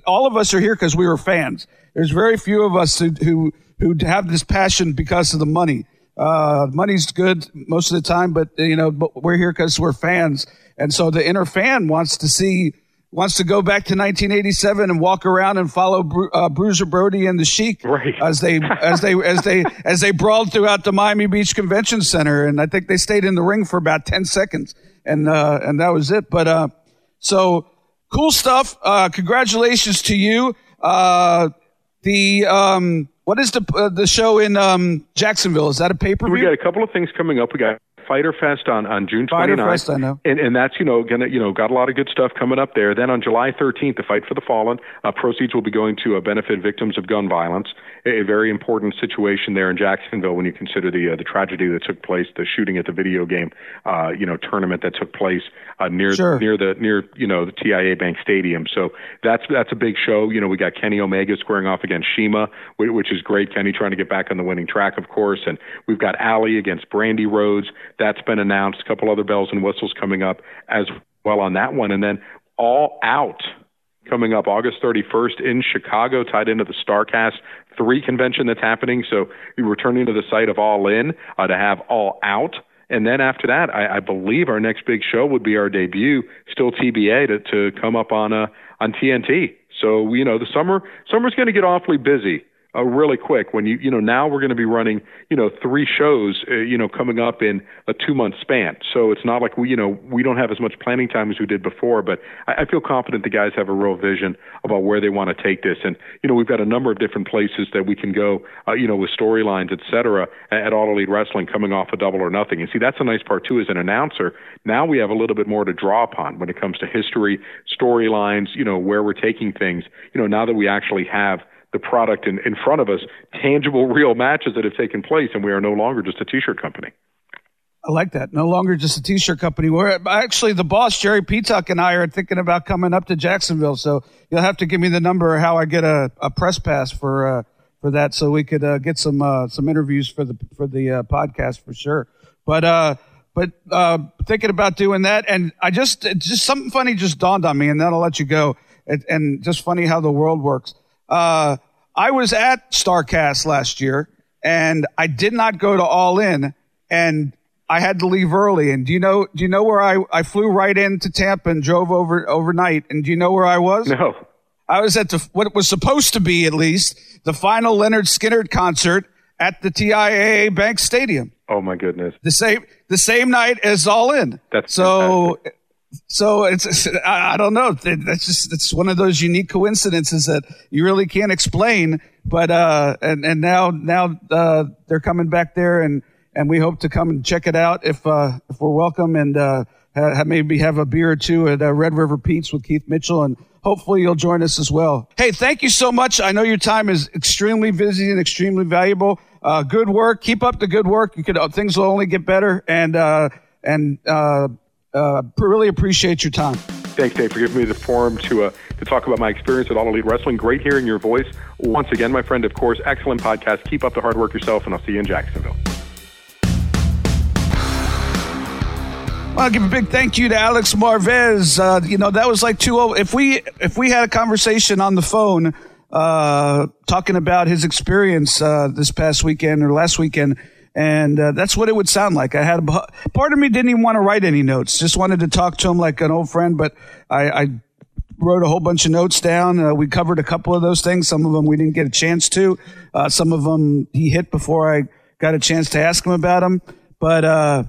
all of us are here because we were fans. There's very few of us who, who, who have this passion because of the money. Uh, money's good most of the time, but you know, but we're here because we're fans. And so the inner fan wants to see wants to go back to 1987 and walk around and follow Bru- uh, Bruiser Brody and the Sheik right. as they as they as they as they brawled throughout the Miami Beach Convention Center, and I think they stayed in the ring for about 10 seconds, and uh, and that was it. But uh, so cool stuff. Uh, congratulations to you. Uh, the um, what is the uh, the show in um, Jacksonville? Is that a pay per view? We got a couple of things coming up. We got Fyter Fest on, on June 29th. Fyter Fest, I know. And, and that's, you know, gonna, you know, got a lot of good stuff coming up there. Then on July 13th, the Fight for the Fallen, uh, proceeds will be going to uh, benefit victims of gun violence. A, very important situation there in Jacksonville when you consider the uh, the tragedy that took place, the shooting at the video game, uh, you know, tournament that took place uh, near sure. near the near you know the TIAA Bank Stadium. So that's that's a big show. You know, we got Kenny Omega squaring off against CIMA, which is great. Kenny trying to get back on the winning track, of course, and we've got Allie against Brandi Rhodes. That's been announced a couple other bells and whistles coming up as well on that one. And then All Out coming up August 31st in Chicago, tied into the Starrcast 3 convention that's happening. So we're returning to the site of All In uh, to have All Out. And then after that, I, I believe our next big show would be our debut, still TBA, to, to come up on uh, on TNT. So you know the summer summer's going to get awfully busy uh, really quick when you you know now we're going to be running you know three shows uh, you know coming up in a two month span. So it's not like we you know we don't have as much planning time as we did before but I, I feel confident the guys have a real vision about where they want to take this. And you know we've got a number of different places that we can go uh, you know with storylines et cetera at All Elite Wrestling coming off a double or nothing. And see that's a nice part too as an announcer. Now we have a little bit more to draw upon when it comes to history storylines you know where we're taking things. You know now that we actually have the product in, in front of us, tangible, real matches that have taken place, and we are no longer just a T-shirt company. I like that. No longer just a T-shirt company. We're actually the boss, Jerry Petuck, and I are thinking about coming up to Jacksonville. So you'll have to give me the number how I get a, a press pass for uh, for that, so we could uh, get some uh, some interviews for the for the uh, podcast for sure. But uh, but uh, thinking about doing that, and I just just something funny just dawned on me, and then I'll let you go. And just funny how the world works. Uh, I was at Starrcast last year and I did not go to All In and I had to leave early. And do you know, do you know where I, I flew right into Tampa and drove over overnight? And do you know where I was? No. I was at the, what was supposed to be at least the final Lynyrd Skynyrd concert at the TIAA Bank Stadium. Oh my goodness. The same, the same night as All In. That's so, fantastic so it's I, don't know that's just it's one of those unique coincidences that you really can't explain but uh and and now now uh they're coming back there and and we hope to come and check it out if uh if we're welcome and uh maybe have a beer or two at uh, Red River Pete's with Keith Mitchell and hopefully you'll join us as well. Hey, thank you so much. I know your time is extremely busy and extremely valuable. Uh, good work. Keep up the good work. You could, uh, things will only get better and, uh, and, uh, uh, really appreciate your time. Thanks, Dave, for giving me the forum to uh, to talk about my experience at All Elite Wrestling. Great hearing your voice once again, my friend. Of course, excellent podcast. Keep up the hard work yourself, and I'll see you in Jacksonville. Well, I'll give a big thank you to Alex Marvez. Uh, you know, that was like two. Oh, if we if we had a conversation on the phone uh, talking about his experience uh, this past weekend or last weekend, and uh, that's what it would sound like. I had a part of me didn't even want to write any notes, just wanted to talk to him like an old friend. But I, I wrote a whole bunch of notes down. Uh, we covered a couple of those things. Some of them we didn't get a chance to. Uh, some of them he hit before I got a chance to ask him about them. But uh,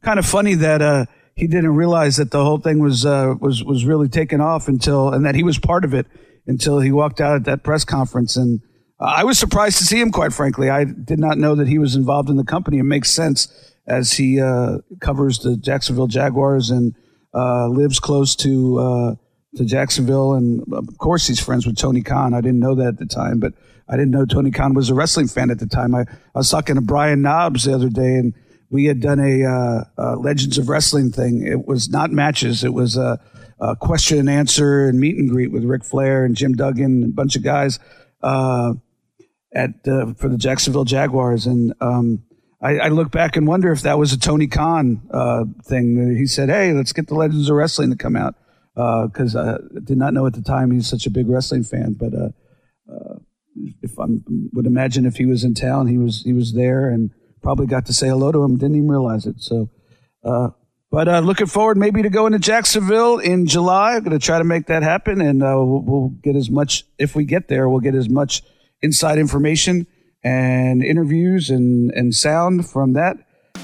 kind of funny that uh, he didn't realize that the whole thing was uh, was was really taken off until and that he was part of it until he walked out at that press conference and I was surprised to see him quite frankly. I did not know that he was involved in the company. It makes sense as he uh, covers the Jacksonville Jaguars and uh, lives close to uh, to Jacksonville. And of course he's friends with Tony Khan. I didn't know that at the time but I didn't know Tony Khan was a wrestling fan at the time. I, I was talking to Brian Knobbs the other day and we had done a, uh, Legends of Wrestling thing. It was not matches. It was a, a, question and answer and meet and greet with Ric Flair and Jim Duggan and a bunch of guys uh, at uh, for the Jacksonville Jaguars. And um, I, I, look back and wonder if that was a Tony Khan uh, thing. He said, "Hey, let's get the Legends of Wrestling to come out," because uh, I did not know at the time he's such a big wrestling fan, but. Uh, if I would imagine if he was in town, he was he was there, and probably got to say hello to him. Didn't even realize it. So, uh, but uh, looking forward maybe to going to Jacksonville in July. I'm going to try to make that happen, and uh, we'll, we'll, get as much if we get there. We'll get as much inside information and interviews and and sound from that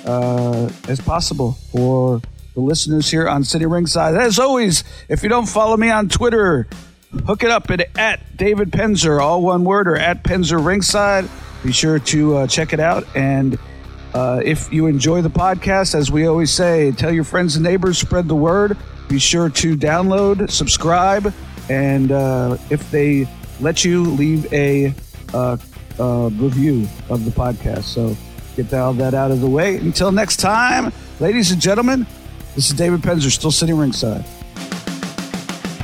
uh, as possible for the listeners here on Sitting Ringside. As always, if you don't follow me on Twitter, hook it up at, at David Penzer, all one word, or at Penzer Ringside. Be sure to uh, check it out and uh, if you enjoy the podcast, as we always say, tell your friends and neighbors, spread the word. Be sure to download, subscribe, and uh, if they let you, leave a uh, uh review of the podcast. So get all that out of the way. Until next time, ladies and gentlemen, this is David Penzer, still sitting ringside.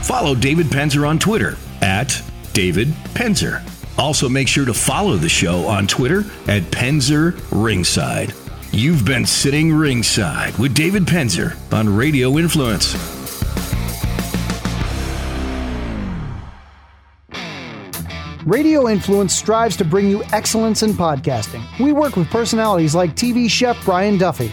Follow David Penzer on Twitter at David Penzer. Also, make sure to follow the show on Twitter at Penzer Ringside. You've been sitting ringside with David Penzer on Radio Influence. Radio Influence strives to bring you excellence in podcasting. We work with personalities like TV chef Brian Duffy,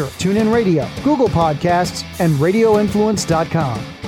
Stitcher, TuneIn Radio, Google Podcasts, and RadioInfluence.com.